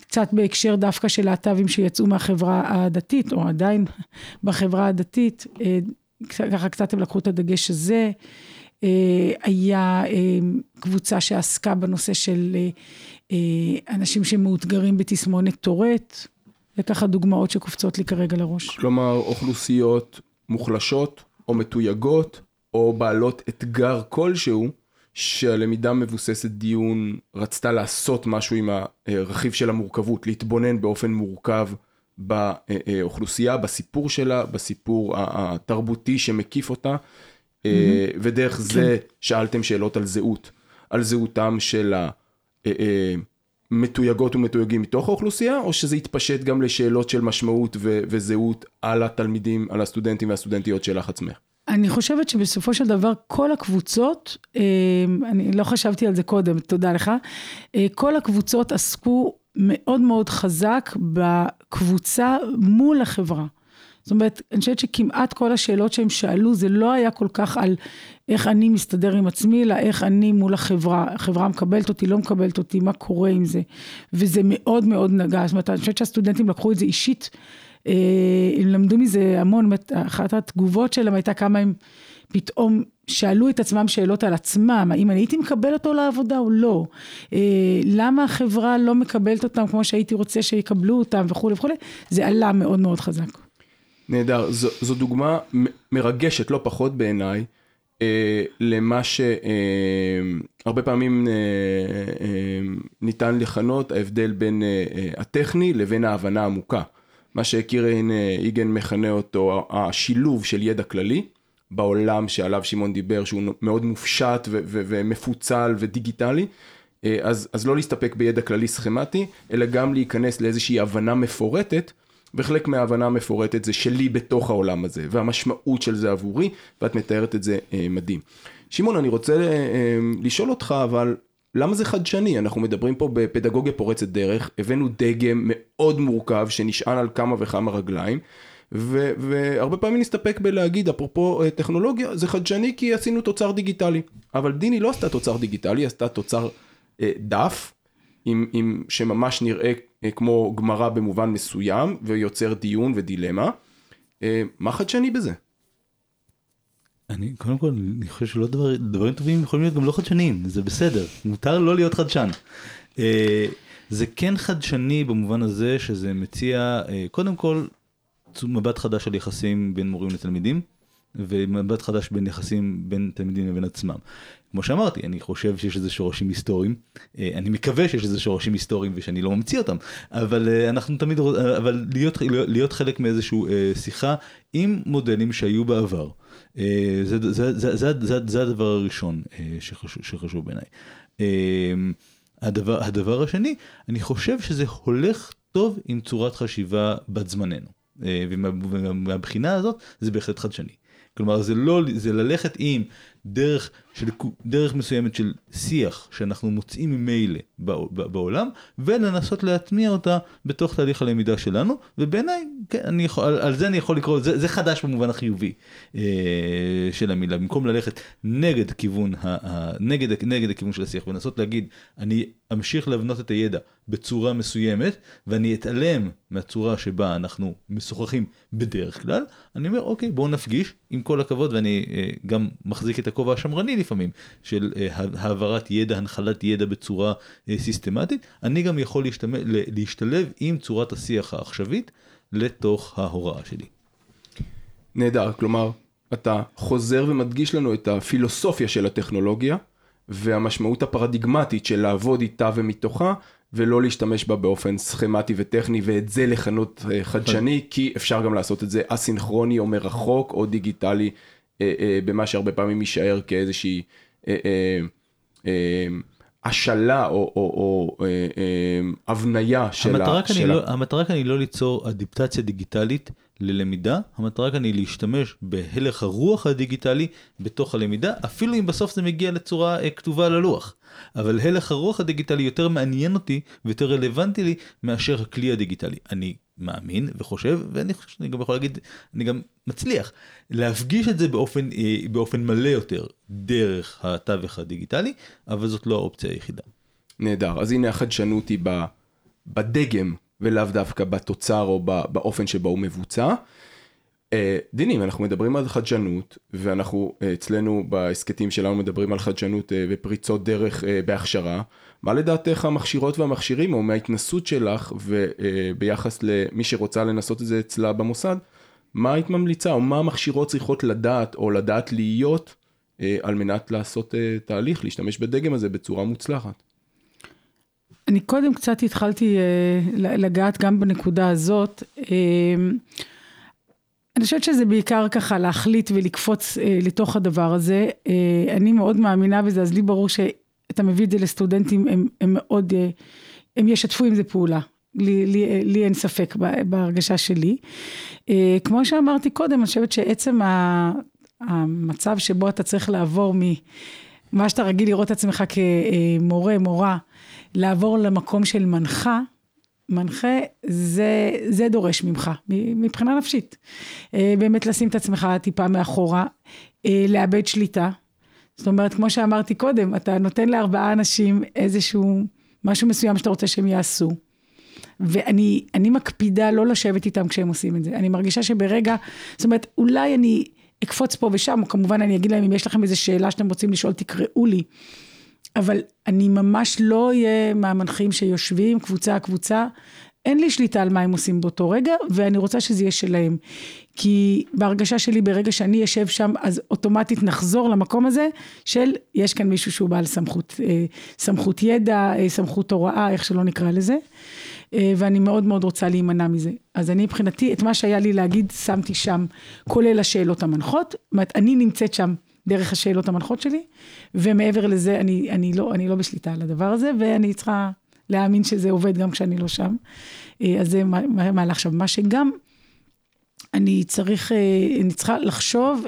קצת בהקשר דווקא של להט"בים שיצאו מהחברה הדתית, או עדיין בחברה הדתית, אה, ככה קצת הם לקחו את הדגש הזה. אה, היה קבוצה שעסקה בנושא של אנשים שמאותגרים בתסמונת טורט, זה ככה דוגמאות שקופצות לי כרגע לראש. כלומר, אוכלוסיות מוחלשות או מתויגות, או בעלות אתגר כלשהו, שהלמידה מבוססת דיון רצתה לעשות משהו עם הרכיב של המורכבות, להתבונן באופן מורכב באוכלוסייה, בסיפור שלה, בסיפור התרבותי שמקיף אותה, mm-hmm. ודרך כן. זה שאלתם שאלות על זהות, על זהותם של המתויגות ומתויגים מתוך האוכלוסייה, או שזה התפשט גם לשאלות של משמעות וזהות על התלמידים, על הסטודנטים והסטודנטיות שלך עצמך? אני חושבת שבסופו של דבר כל הקבוצות, אה, אני לא חשבתי על זה קודם, תודה לך, אה, כל הקבוצות עסקו מאוד מאוד חזק בקבוצה מול החברה. זאת אומרת, אני חושבת שכמעט כל השאלות שהם שאלו, זה לא היה כל כך על איך אני מסתדר עם עצמי, אלא איך אני מול החברה. החברה מקבלת אותי, לא מקבלת אותי, מה קורה עם זה. וזה מאוד מאוד נגע. זאת אומרת, אני חושבת שהסטודנטים לקחו את זה אישית. אה, הם למדו מזה המון, אחת התגובות שלהם הייתה כמה הם פתאום שאלו את עצמם שאלות על עצמם, האם אני הייתי מקבל אותו לעבודה או לא, אה, למה החברה לא מקבלת אותם כמו שהייתי רוצה שיקבלו אותם וכולי וכולי, זה עלה מאוד מאוד חזק. נהדר, זו, זו דוגמה מרגשת לא פחות בעיניי. אה, למה שהרבה אה, פעמים אה, אה, ניתן לכנות ההבדל בין אה, אה, הטכני לבין ההבנה העמוקה. מה שקירן אה, איגן מכנה אותו השילוב של ידע כללי בעולם שעליו שמעון דיבר שהוא מאוד מופשט ומפוצל ודיגיטלי אה, אז, אז לא להסתפק בידע כללי סכמטי אלא גם להיכנס לאיזושהי הבנה מפורטת וחלק מההבנה המפורטת זה שלי בתוך העולם הזה והמשמעות של זה עבורי ואת מתארת את זה אה, מדהים. שמעון אני רוצה לשאול אותך אבל למה זה חדשני? אנחנו מדברים פה בפדגוגיה פורצת דרך, הבאנו דגם מאוד מורכב שנשען על כמה וכמה רגליים, ו- והרבה פעמים נסתפק בלהגיד, אפרופו אה, טכנולוגיה, זה חדשני כי עשינו תוצר דיגיטלי. אבל דיני לא עשתה תוצר דיגיטלי, עשתה תוצר אה, דף, עם, עם, שממש נראה אה, כמו גמרא במובן מסוים, ויוצר דיון ודילמה. אה, מה חדשני בזה? אני קודם כל אני חושב שלא דבר, דברים טובים יכולים להיות גם לא חדשניים זה בסדר מותר לא להיות חדשן. אה, זה כן חדשני במובן הזה שזה מציע אה, קודם כל מבט חדש על יחסים בין מורים לתלמידים ומבט חדש בין יחסים בין תלמידים לבין עצמם. כמו שאמרתי אני חושב שיש איזה שורשים היסטוריים אה, אני מקווה שיש איזה שורשים היסטוריים ושאני לא ממציא אותם אבל אנחנו תמיד אבל להיות להיות חלק מאיזשהו שיחה עם מודלים שהיו בעבר. אה, זה, זה, זה, זה, זה, זה הדבר הראשון אה, שחשוב, שחשוב בעיניי. אה, הדבר, הדבר השני, אני חושב שזה הולך טוב עם צורת חשיבה בת זמננו. ומהבחינה הזאת זה בהחלט חדשני. כלומר זה לא, זה ללכת עם דרך, של, דרך מסוימת של שיח שאנחנו מוצאים ממילא בעולם ולנסות להטמיע אותה בתוך תהליך הלמידה שלנו ובעיניי, כן, יכול, על, על זה אני יכול לקרוא, זה, זה חדש במובן החיובי אה, של המילה, במקום ללכת נגד כיוון, ה, ה, נגד, נגד הכיוון של השיח ולנסות להגיד אני אמשיך להבנות את הידע בצורה מסוימת ואני אתעלם מהצורה שבה אנחנו משוחחים בדרך כלל, אני אומר אוקיי בואו נפגיש עם כל הכבוד ואני אה, גם מחזיק את הכובע השמרני לפעמים של אה, העברת ידע, הנחלת ידע בצורה אה, סיסטמטית, אני גם יכול להשתמע, להשתלב עם צורת השיח העכשווית לתוך ההוראה שלי. נהדר, כלומר אתה חוזר ומדגיש לנו את הפילוסופיה של הטכנולוגיה והמשמעות הפרדיגמטית של לעבוד איתה ומתוכה ולא להשתמש בה באופן סכמטי וטכני ואת זה לכנות אה, חדשני כי אפשר גם לעשות את זה אסינכרוני או מרחוק או דיגיטלי במה שהרבה פעמים יישאר כאיזושהי השלה או, או, או אה, אה, הבניה של המטרה ה... כאן, של לא, המטרה כאן היא לא ליצור אדיפטציה דיגיטלית ללמידה, המטרה כאן היא להשתמש בהלך הרוח הדיגיטלי בתוך הלמידה, אפילו אם בסוף זה מגיע לצורה אה, כתובה על הלוח. אבל הלך הרוח הדיגיטלי יותר מעניין אותי ויותר רלוונטי לי מאשר הכלי הדיגיטלי. אני מאמין וחושב, ואני חושב שאני גם יכול להגיד, אני גם מצליח להפגיש את זה באופן, אה, באופן מלא יותר דרך התווך הדיגיטלי, אבל זאת לא האופציה היחידה. נהדר. אז הנה החדשנות היא בדגם ולאו דווקא בתוצר או באופן שבו הוא מבוצע. אה, דינים, אנחנו מדברים על חדשנות, ואנחנו אה, אצלנו בהסכתים שלנו מדברים על חדשנות ופריצות דרך בהכשרה. מה לדעתך המכשירות והמכשירים, או מההתנסות שלך וביחס למי שרוצה לנסות את זה אצלה במוסד, מה היית ממליצה, או מה המכשירות צריכות לדעת, או לדעת להיות, אה, על מנת לעשות אה, תהליך, להשתמש בדגם הזה בצורה מוצלחת? אני קודם קצת התחלתי אה, לגעת גם בנקודה הזאת. אה, אני חושבת שזה בעיקר ככה להחליט ולקפוץ אה, לתוך הדבר הזה. אה, אני מאוד מאמינה בזה, אז לי ברור שאתה מביא את זה לסטודנטים, הם, הם מאוד, אה, הם ישתפו עם זה פעולה. לי, לי, לי אין ספק בהרגשה שלי. אה, כמו שאמרתי קודם, אני חושבת שעצם המצב שבו אתה צריך לעבור ממה שאתה רגיל לראות את עצמך כמורה, מורה, לעבור למקום של מנחה, מנחה, זה, זה דורש ממך, מבחינה נפשית. אה, באמת לשים את עצמך טיפה מאחורה, אה, לאבד שליטה. זאת אומרת, כמו שאמרתי קודם, אתה נותן לארבעה אנשים איזשהו, משהו מסוים שאתה רוצה שהם יעשו. ואני אני מקפידה לא לשבת איתם כשהם עושים את זה. אני מרגישה שברגע, זאת אומרת, אולי אני אקפוץ פה ושם, או כמובן אני אגיד להם, אם יש לכם איזו שאלה שאתם רוצים לשאול, תקראו לי. אבל אני ממש לא אהיה מהמנחים שיושבים קבוצה קבוצה, אין לי שליטה על מה הם עושים באותו רגע, ואני רוצה שזה יהיה שלהם. כי בהרגשה שלי, ברגע שאני אשב שם, אז אוטומטית נחזור למקום הזה של, יש כאן מישהו שהוא בעל סמכות, אה, סמכות ידע, אה, סמכות הוראה, איך שלא נקרא לזה. אה, ואני מאוד מאוד רוצה להימנע מזה. אז אני מבחינתי, את מה שהיה לי להגיד, שמתי שם, כולל השאלות המנחות. זאת אומרת, אני נמצאת שם דרך השאלות המנחות שלי, ומעבר לזה, אני, אני, לא, אני לא בשליטה על הדבר הזה, ואני צריכה להאמין שזה עובד גם כשאני לא שם. אז זה מהלך עכשיו. מה שגם אני צריך, אני צריכה לחשוב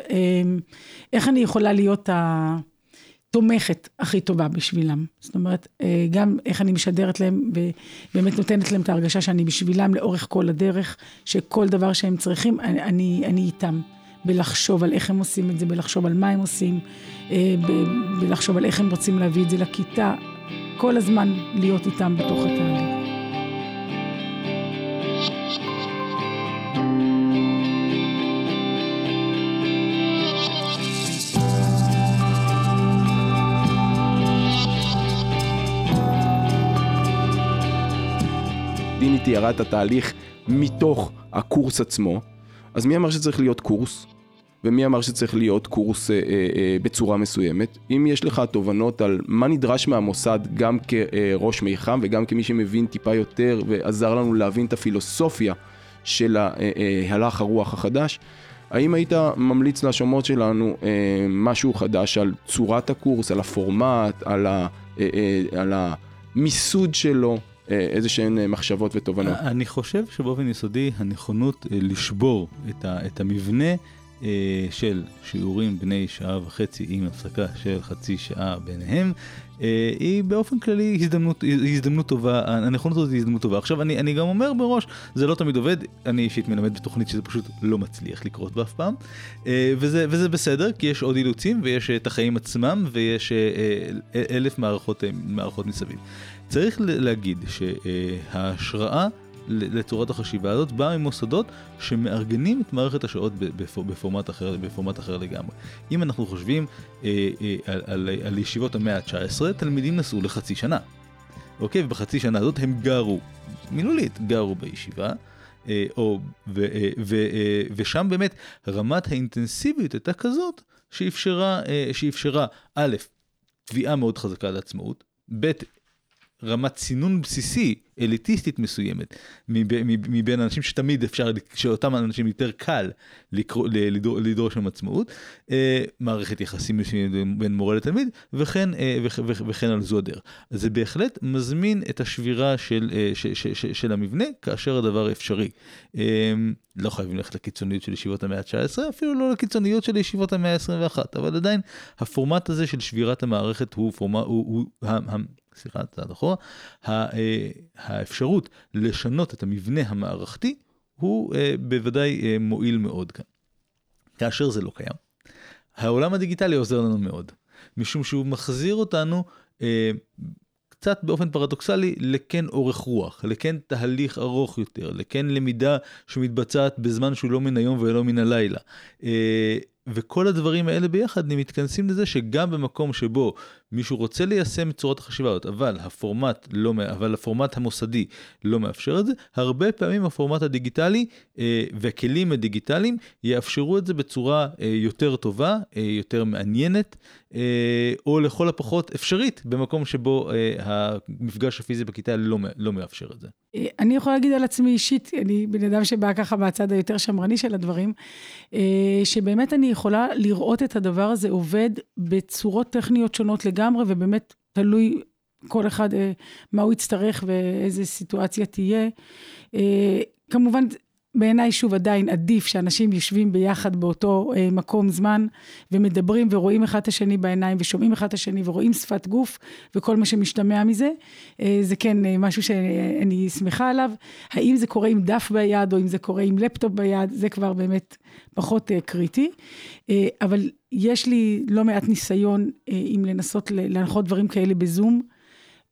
איך אני יכולה להיות התומכת הכי טובה בשבילם. זאת אומרת, גם איך אני משדרת להם ובאמת נותנת להם את ההרגשה שאני בשבילם לאורך כל הדרך, שכל דבר שהם צריכים, אני, אני, אני איתם. בלחשוב על איך הם עושים את זה, בלחשוב על מה הם עושים, בלחשוב על איך הם רוצים להביא את זה לכיתה, כל הזמן להיות איתם בתוך התהליך. דיני תיארה את התהליך מתוך הקורס עצמו, אז מי אמר שצריך להיות קורס? ומי אמר שצריך להיות קורס אה, אה, אה, בצורה מסוימת? אם יש לך תובנות על מה נדרש מהמוסד גם כראש מיחם וגם כמי שמבין טיפה יותר ועזר לנו להבין את הפילוסופיה של הלך הרוח החדש, האם היית ממליץ לשומעות שלנו אה, משהו חדש על צורת הקורס, על הפורמט, על, ה, אה, אה, על המיסוד שלו? איזה שהן מחשבות ותובנות. אני חושב שבאופן יסודי הנכונות לשבור את, ה, את המבנה של שיעורים בני שעה וחצי עם הפסקה של חצי שעה ביניהם, היא באופן כללי הזדמנות, הזדמנות טובה, הנכונות הזאת היא הזדמנות טובה. עכשיו אני, אני גם אומר בראש, זה לא תמיד עובד, אני אישית מלמד בתוכנית שזה פשוט לא מצליח לקרות באף פעם, וזה, וזה בסדר, כי יש עוד אילוצים ויש את החיים עצמם ויש אלף מערכות, מערכות מסביב. צריך להגיד שההשראה לצורת החשיבה הזאת באה ממוסדות שמארגנים את מערכת השעות בפורמט אחר, בפורמט אחר לגמרי. אם אנחנו חושבים אה, אה, על, על, על ישיבות המאה ה-19, תלמידים נסעו לחצי שנה. אוקיי? ובחצי שנה הזאת הם גרו, מילולית, גרו בישיבה. אה, או, ו, ו, ו, ושם באמת רמת האינטנסיביות הייתה כזאת שאפשרה, שאפשרה א', תביעה מאוד חזקה לעצמאות, ב', רמת צינון בסיסי, אליטיסטית מסוימת, מב- מב- מבין אנשים שתמיד אפשר, שאותם אנשים יותר קל לקרוא, לדור- לדרוש מהם עצמאות, אה, מערכת יחסים מסוימת בין מורה לתלמיד, וכן, אה, וכ- וכ- וכן על זו הדרך. זה בהחלט מזמין את השבירה של, אה, ש, ש, ש, של המבנה, כאשר הדבר אפשרי. אה, לא חייבים ללכת לקיצוניות של ישיבות המאה ה-19, אפילו לא לקיצוניות של ישיבות המאה ה-21, אבל עדיין הפורמט הזה של שבירת המערכת הוא פורמט, הוא, הוא, ה- ה- סליחה, צעד אחורה, ה- אה, האפשרות לשנות את המבנה המערכתי הוא אה, בוודאי אה, מועיל מאוד כאן. כאשר זה לא קיים. העולם הדיגיטלי עוזר לנו מאוד, משום שהוא מחזיר אותנו אה, קצת באופן פרדוקסלי לכן אורך רוח, לכן תהליך ארוך יותר, לכן למידה שמתבצעת בזמן שהוא לא מן היום ולא מן הלילה. וכל הדברים האלה ביחד הם מתכנסים לזה שגם במקום שבו מישהו רוצה ליישם את צורת החשיבה הזאת, אבל הפורמט, לא, אבל הפורמט המוסדי לא מאפשר את זה, הרבה פעמים הפורמט הדיגיטלי אה, והכלים הדיגיטליים יאפשרו את זה בצורה אה, יותר טובה, אה, יותר מעניינת, אה, או לכל הפחות אפשרית, במקום שבו אה, המפגש הפיזי בכיתה לא, לא מאפשר את זה. אה, אני יכולה להגיד על עצמי אישית, אני בן אדם שבא ככה מהצד היותר שמרני של הדברים, אה, שבאמת אני יכולה לראות את הדבר הזה עובד בצורות טכניות שונות לגמרי, ובאמת תלוי כל אחד אה, מה הוא יצטרך ואיזה סיטואציה תהיה. אה, כמובן, בעיניי שוב עדיין עדיף שאנשים יושבים ביחד באותו אה, מקום זמן ומדברים ורואים אחד את השני בעיניים ושומעים אחד את השני ורואים שפת גוף וכל מה שמשתמע מזה. אה, זה כן אה, משהו שאני שמחה עליו. האם זה קורה עם דף ביד או אם זה קורה עם לפטופ ביד, זה כבר באמת פחות אה, קריטי. אה, אבל יש לי לא מעט ניסיון אה, עם לנסות להנחות דברים כאלה בזום.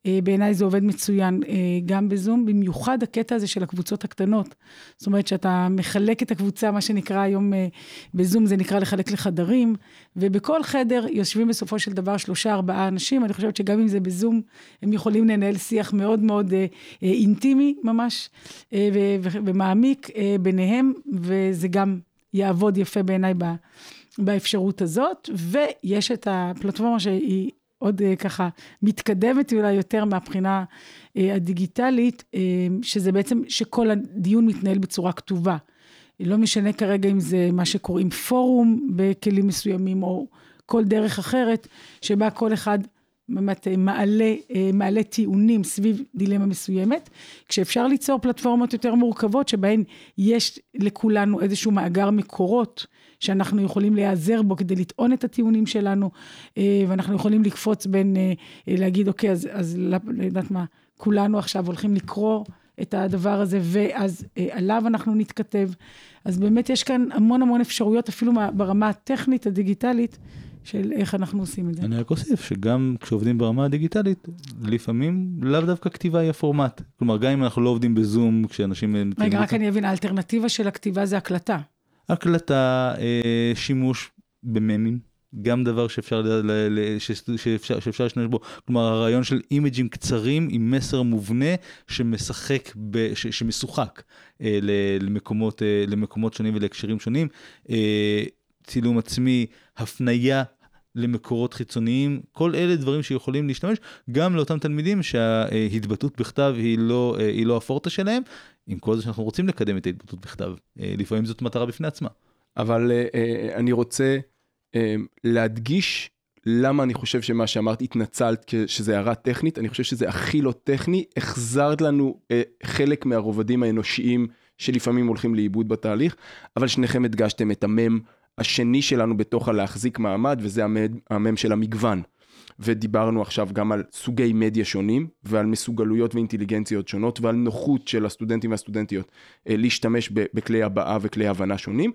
אה, בעיניי זה עובד מצוין אה, גם בזום, במיוחד הקטע הזה של הקבוצות הקטנות. זאת אומרת שאתה מחלק את הקבוצה, מה שנקרא היום אה, בזום, זה נקרא לחלק לחדרים, ובכל חדר יושבים בסופו של דבר שלושה, ארבעה אנשים. אני חושבת שגם אם זה בזום, הם יכולים לנהל שיח מאוד מאוד אינטימי ממש, ומעמיק ביניהם, וזה גם יעבוד יפה בעיניי באפשרות הזאת. ויש את הפלטפורמה שהיא עוד אה, ככה מתקדמת אולי יותר מהבחינה אה, הדיגיטלית, אה, שזה בעצם שכל הדיון מתנהל בצורה כתובה. לא משנה כרגע אם זה מה שקוראים פורום בכלים מסוימים, או כל דרך אחרת, שבה כל אחד באמת מעלה, מעלה טיעונים סביב דילמה מסוימת, כשאפשר ליצור פלטפורמות יותר מורכבות, שבהן יש לכולנו איזשהו מאגר מקורות, שאנחנו יכולים להיעזר בו כדי לטעון את הטיעונים שלנו, אה, ואנחנו יכולים לקפוץ בין, אה, אה, להגיד, אוקיי, אז, אז יודעת מה, כולנו עכשיו הולכים לקרוא את הדבר הזה, ואז עליו אנחנו נתכתב. אז באמת יש כאן המון המון אפשרויות, אפילו מה- ברמה הטכנית, הדיגיטלית, של איך אנחנו עושים את זה. אני רק אוסיף שגם כשעובדים ברמה הדיגיטלית, לפעמים לאו דווקא כתיבה היא הפורמט. כלומר, גם אם אנחנו לא עובדים בזום, כשאנשים... רגע, רק אני אבין, האלטרנטיבה של הכתיבה זה הקלטה. הקלטה, אה, שימוש בממים, גם דבר שאפשר, שאפשר, שאפשר להשתמש בו, כלומר הרעיון של אימג'ים קצרים עם מסר מובנה שמשחק, ב, ש, שמשוחק אה, למקומות, אה, למקומות שונים ולהקשרים שונים, אה, צילום עצמי, הפנייה. למקורות חיצוניים, כל אלה דברים שיכולים להשתמש גם לאותם תלמידים שההתבטאות בכתב היא לא, אה, היא לא הפורטה שלהם, עם כל זה שאנחנו רוצים לקדם את ההתבטאות בכתב. אה, לפעמים זאת מטרה בפני עצמה. אבל אה, אה, אני רוצה להדגיש למה אני חושב שמה שאמרת, התנצלת שזה הערה טכנית, אני חושב שזה הכי לא טכני, החזרת לנו חלק מהרובדים האנושיים שלפעמים הולכים לאיבוד בתהליך, אבל שניכם הדגשתם את המם השני שלנו בתוך הלהחזיק מעמד, וזה המם של המגוון. ודיברנו עכשיו גם על סוגי מדיה שונים ועל מסוגלויות ואינטליגנציות שונות ועל נוחות של הסטודנטים והסטודנטיות אה, להשתמש בכלי הבעה וכלי הבנה שונים.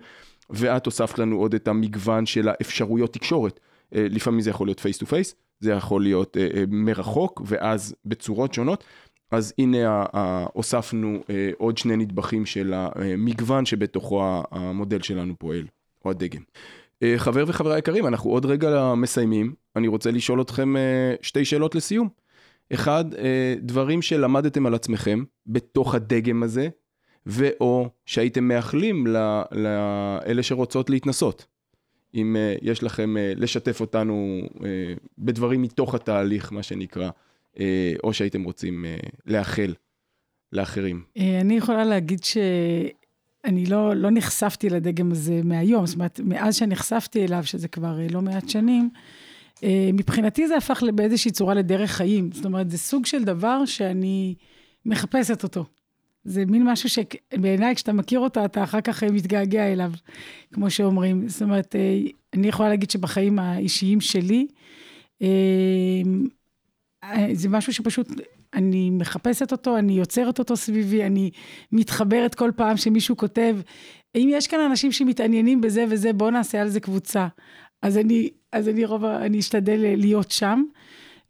ואת הוספת לנו עוד את המגוון של האפשרויות תקשורת. אה, לפעמים זה יכול להיות face to face, זה יכול להיות אה, מרחוק ואז בצורות שונות. אז הנה הוספנו עוד שני נדבכים של המגוון שבתוכו המודל שלנו פועל, או הדגם. אה, חבר וחברה יקרים, אנחנו עוד רגע מסיימים. אני רוצה לשאול אתכם אה, שתי שאלות לסיום. אחד, אה, דברים שלמדתם על עצמכם בתוך הדגם הזה, ואו שהייתם מאחלים לאלה שרוצות להתנסות. אם יש לכם לשתף אותנו בדברים מתוך התהליך, מה שנקרא, או שהייתם רוצים לאחל לאחרים. אני יכולה להגיד שאני לא, לא נחשפתי לדגם הזה מהיום, זאת אומרת, מאז שנחשפתי אליו, שזה כבר אה, לא מעט שנים, אה, מבחינתי זה הפך באיזושהי צורה לדרך חיים. זאת אומרת, זה סוג של דבר שאני מחפשת אותו. זה מין משהו שבעיניי, כשאתה מכיר אותו, אתה אחר כך מתגעגע אליו, כמו שאומרים. זאת אומרת, אני יכולה להגיד שבחיים האישיים שלי, זה משהו שפשוט אני מחפשת אותו, אני יוצרת אותו סביבי, אני מתחברת כל פעם שמישהו כותב, אם יש כאן אנשים שמתעניינים בזה וזה, בואו נעשה על זה קבוצה. אז אני, אז אני רוב, אני אשתדל להיות שם,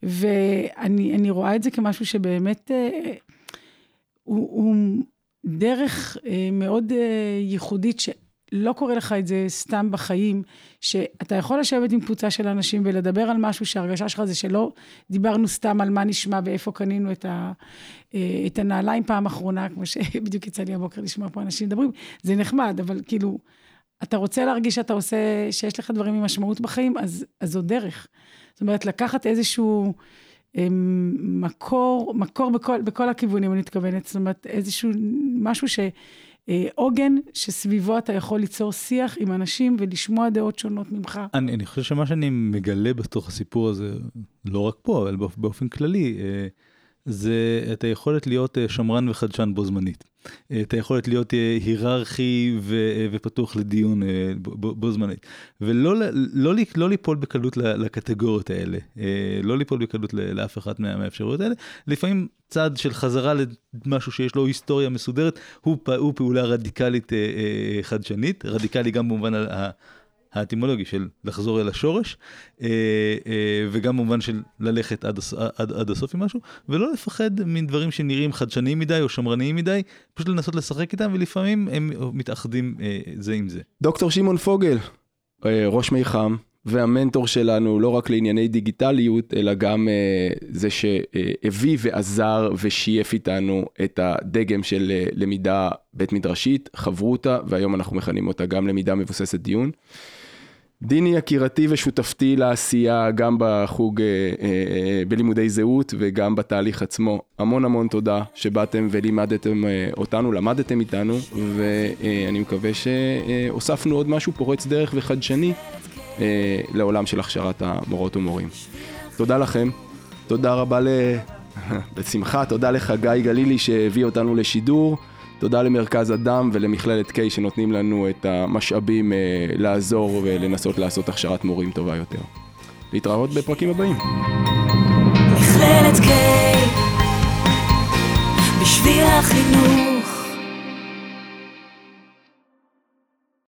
ואני רואה את זה כמשהו שבאמת אה, הוא, הוא דרך אה, מאוד אה, ייחודית, ש... לא קורה לך את זה סתם בחיים, שאתה יכול לשבת עם קבוצה של אנשים ולדבר על משהו שההרגשה שלך זה שלא דיברנו סתם על מה נשמע ואיפה קנינו את, ה, אה, את הנעליים פעם אחרונה, כמו שבדיוק יצא לי הבוקר לשמוע פה אנשים מדברים, זה נחמד, אבל כאילו, אתה רוצה להרגיש שאתה עושה, שיש לך דברים עם משמעות בחיים, אז, אז זו דרך. זאת אומרת, לקחת איזשהו... אמ, מקור, מקור בכל, בכל הכיוונים, אני מתכוונת, זאת אומרת, איזשהו משהו ש... אה, עוגן שסביבו אתה יכול ליצור שיח עם אנשים ולשמוע דעות שונות ממך. אני, אני חושב שמה שאני מגלה בתוך הסיפור הזה, לא רק פה, אבל באופן כללי, אה, זה את היכולת להיות אה, שמרן וחדשן בו זמנית. אה, את היכולת להיות אה, היררכי ו- ופתוח לדיון בו, בו זמנית. ולא לא, לא ליפול בקלות לקטגוריות האלה, לא ליפול בקלות לאף אחת מהאפשרויות האלה. לפעמים צעד של חזרה למשהו שיש לו היסטוריה מסודרת, הוא, הוא פעולה רדיקלית חדשנית, רדיקלי גם במובן האטימולוגי של לחזור אל השורש, אה, אה, וגם במובן של ללכת עד, עד, עד הסוף עם משהו, ולא לפחד מדברים שנראים חדשניים מדי או שמרניים מדי, פשוט לנסות לשחק איתם, ולפעמים הם מתאחדים אה, זה עם זה. דוקטור שמעון פוגל, ראש מיחם. והמנטור שלנו לא רק לענייני דיגיטליות, אלא גם uh, זה שהביא ועזר ושייף איתנו את הדגם של uh, למידה בית מדרשית, חברותה, והיום אנחנו מכנים אותה גם למידה מבוססת דיון. דיני יקירתי ושותפתי לעשייה גם בחוג אה, אה, בלימודי זהות וגם בתהליך עצמו. המון המון תודה שבאתם ולימדתם אה, אותנו, למדתם איתנו, ואני מקווה שהוספנו עוד משהו פורץ דרך וחדשני אה, לעולם של הכשרת המורות ומורים. תודה לכם, תודה רבה ל... בשמחה, תודה לחגי גלילי שהביא אותנו לשידור. תודה למרכז אדם ולמכללת קיי שנותנים לנו את המשאבים אה, לעזור ולנסות לעשות הכשרת מורים טובה יותר. להתראות בפרקים הבאים. מכללת קיי, בשביל החינוך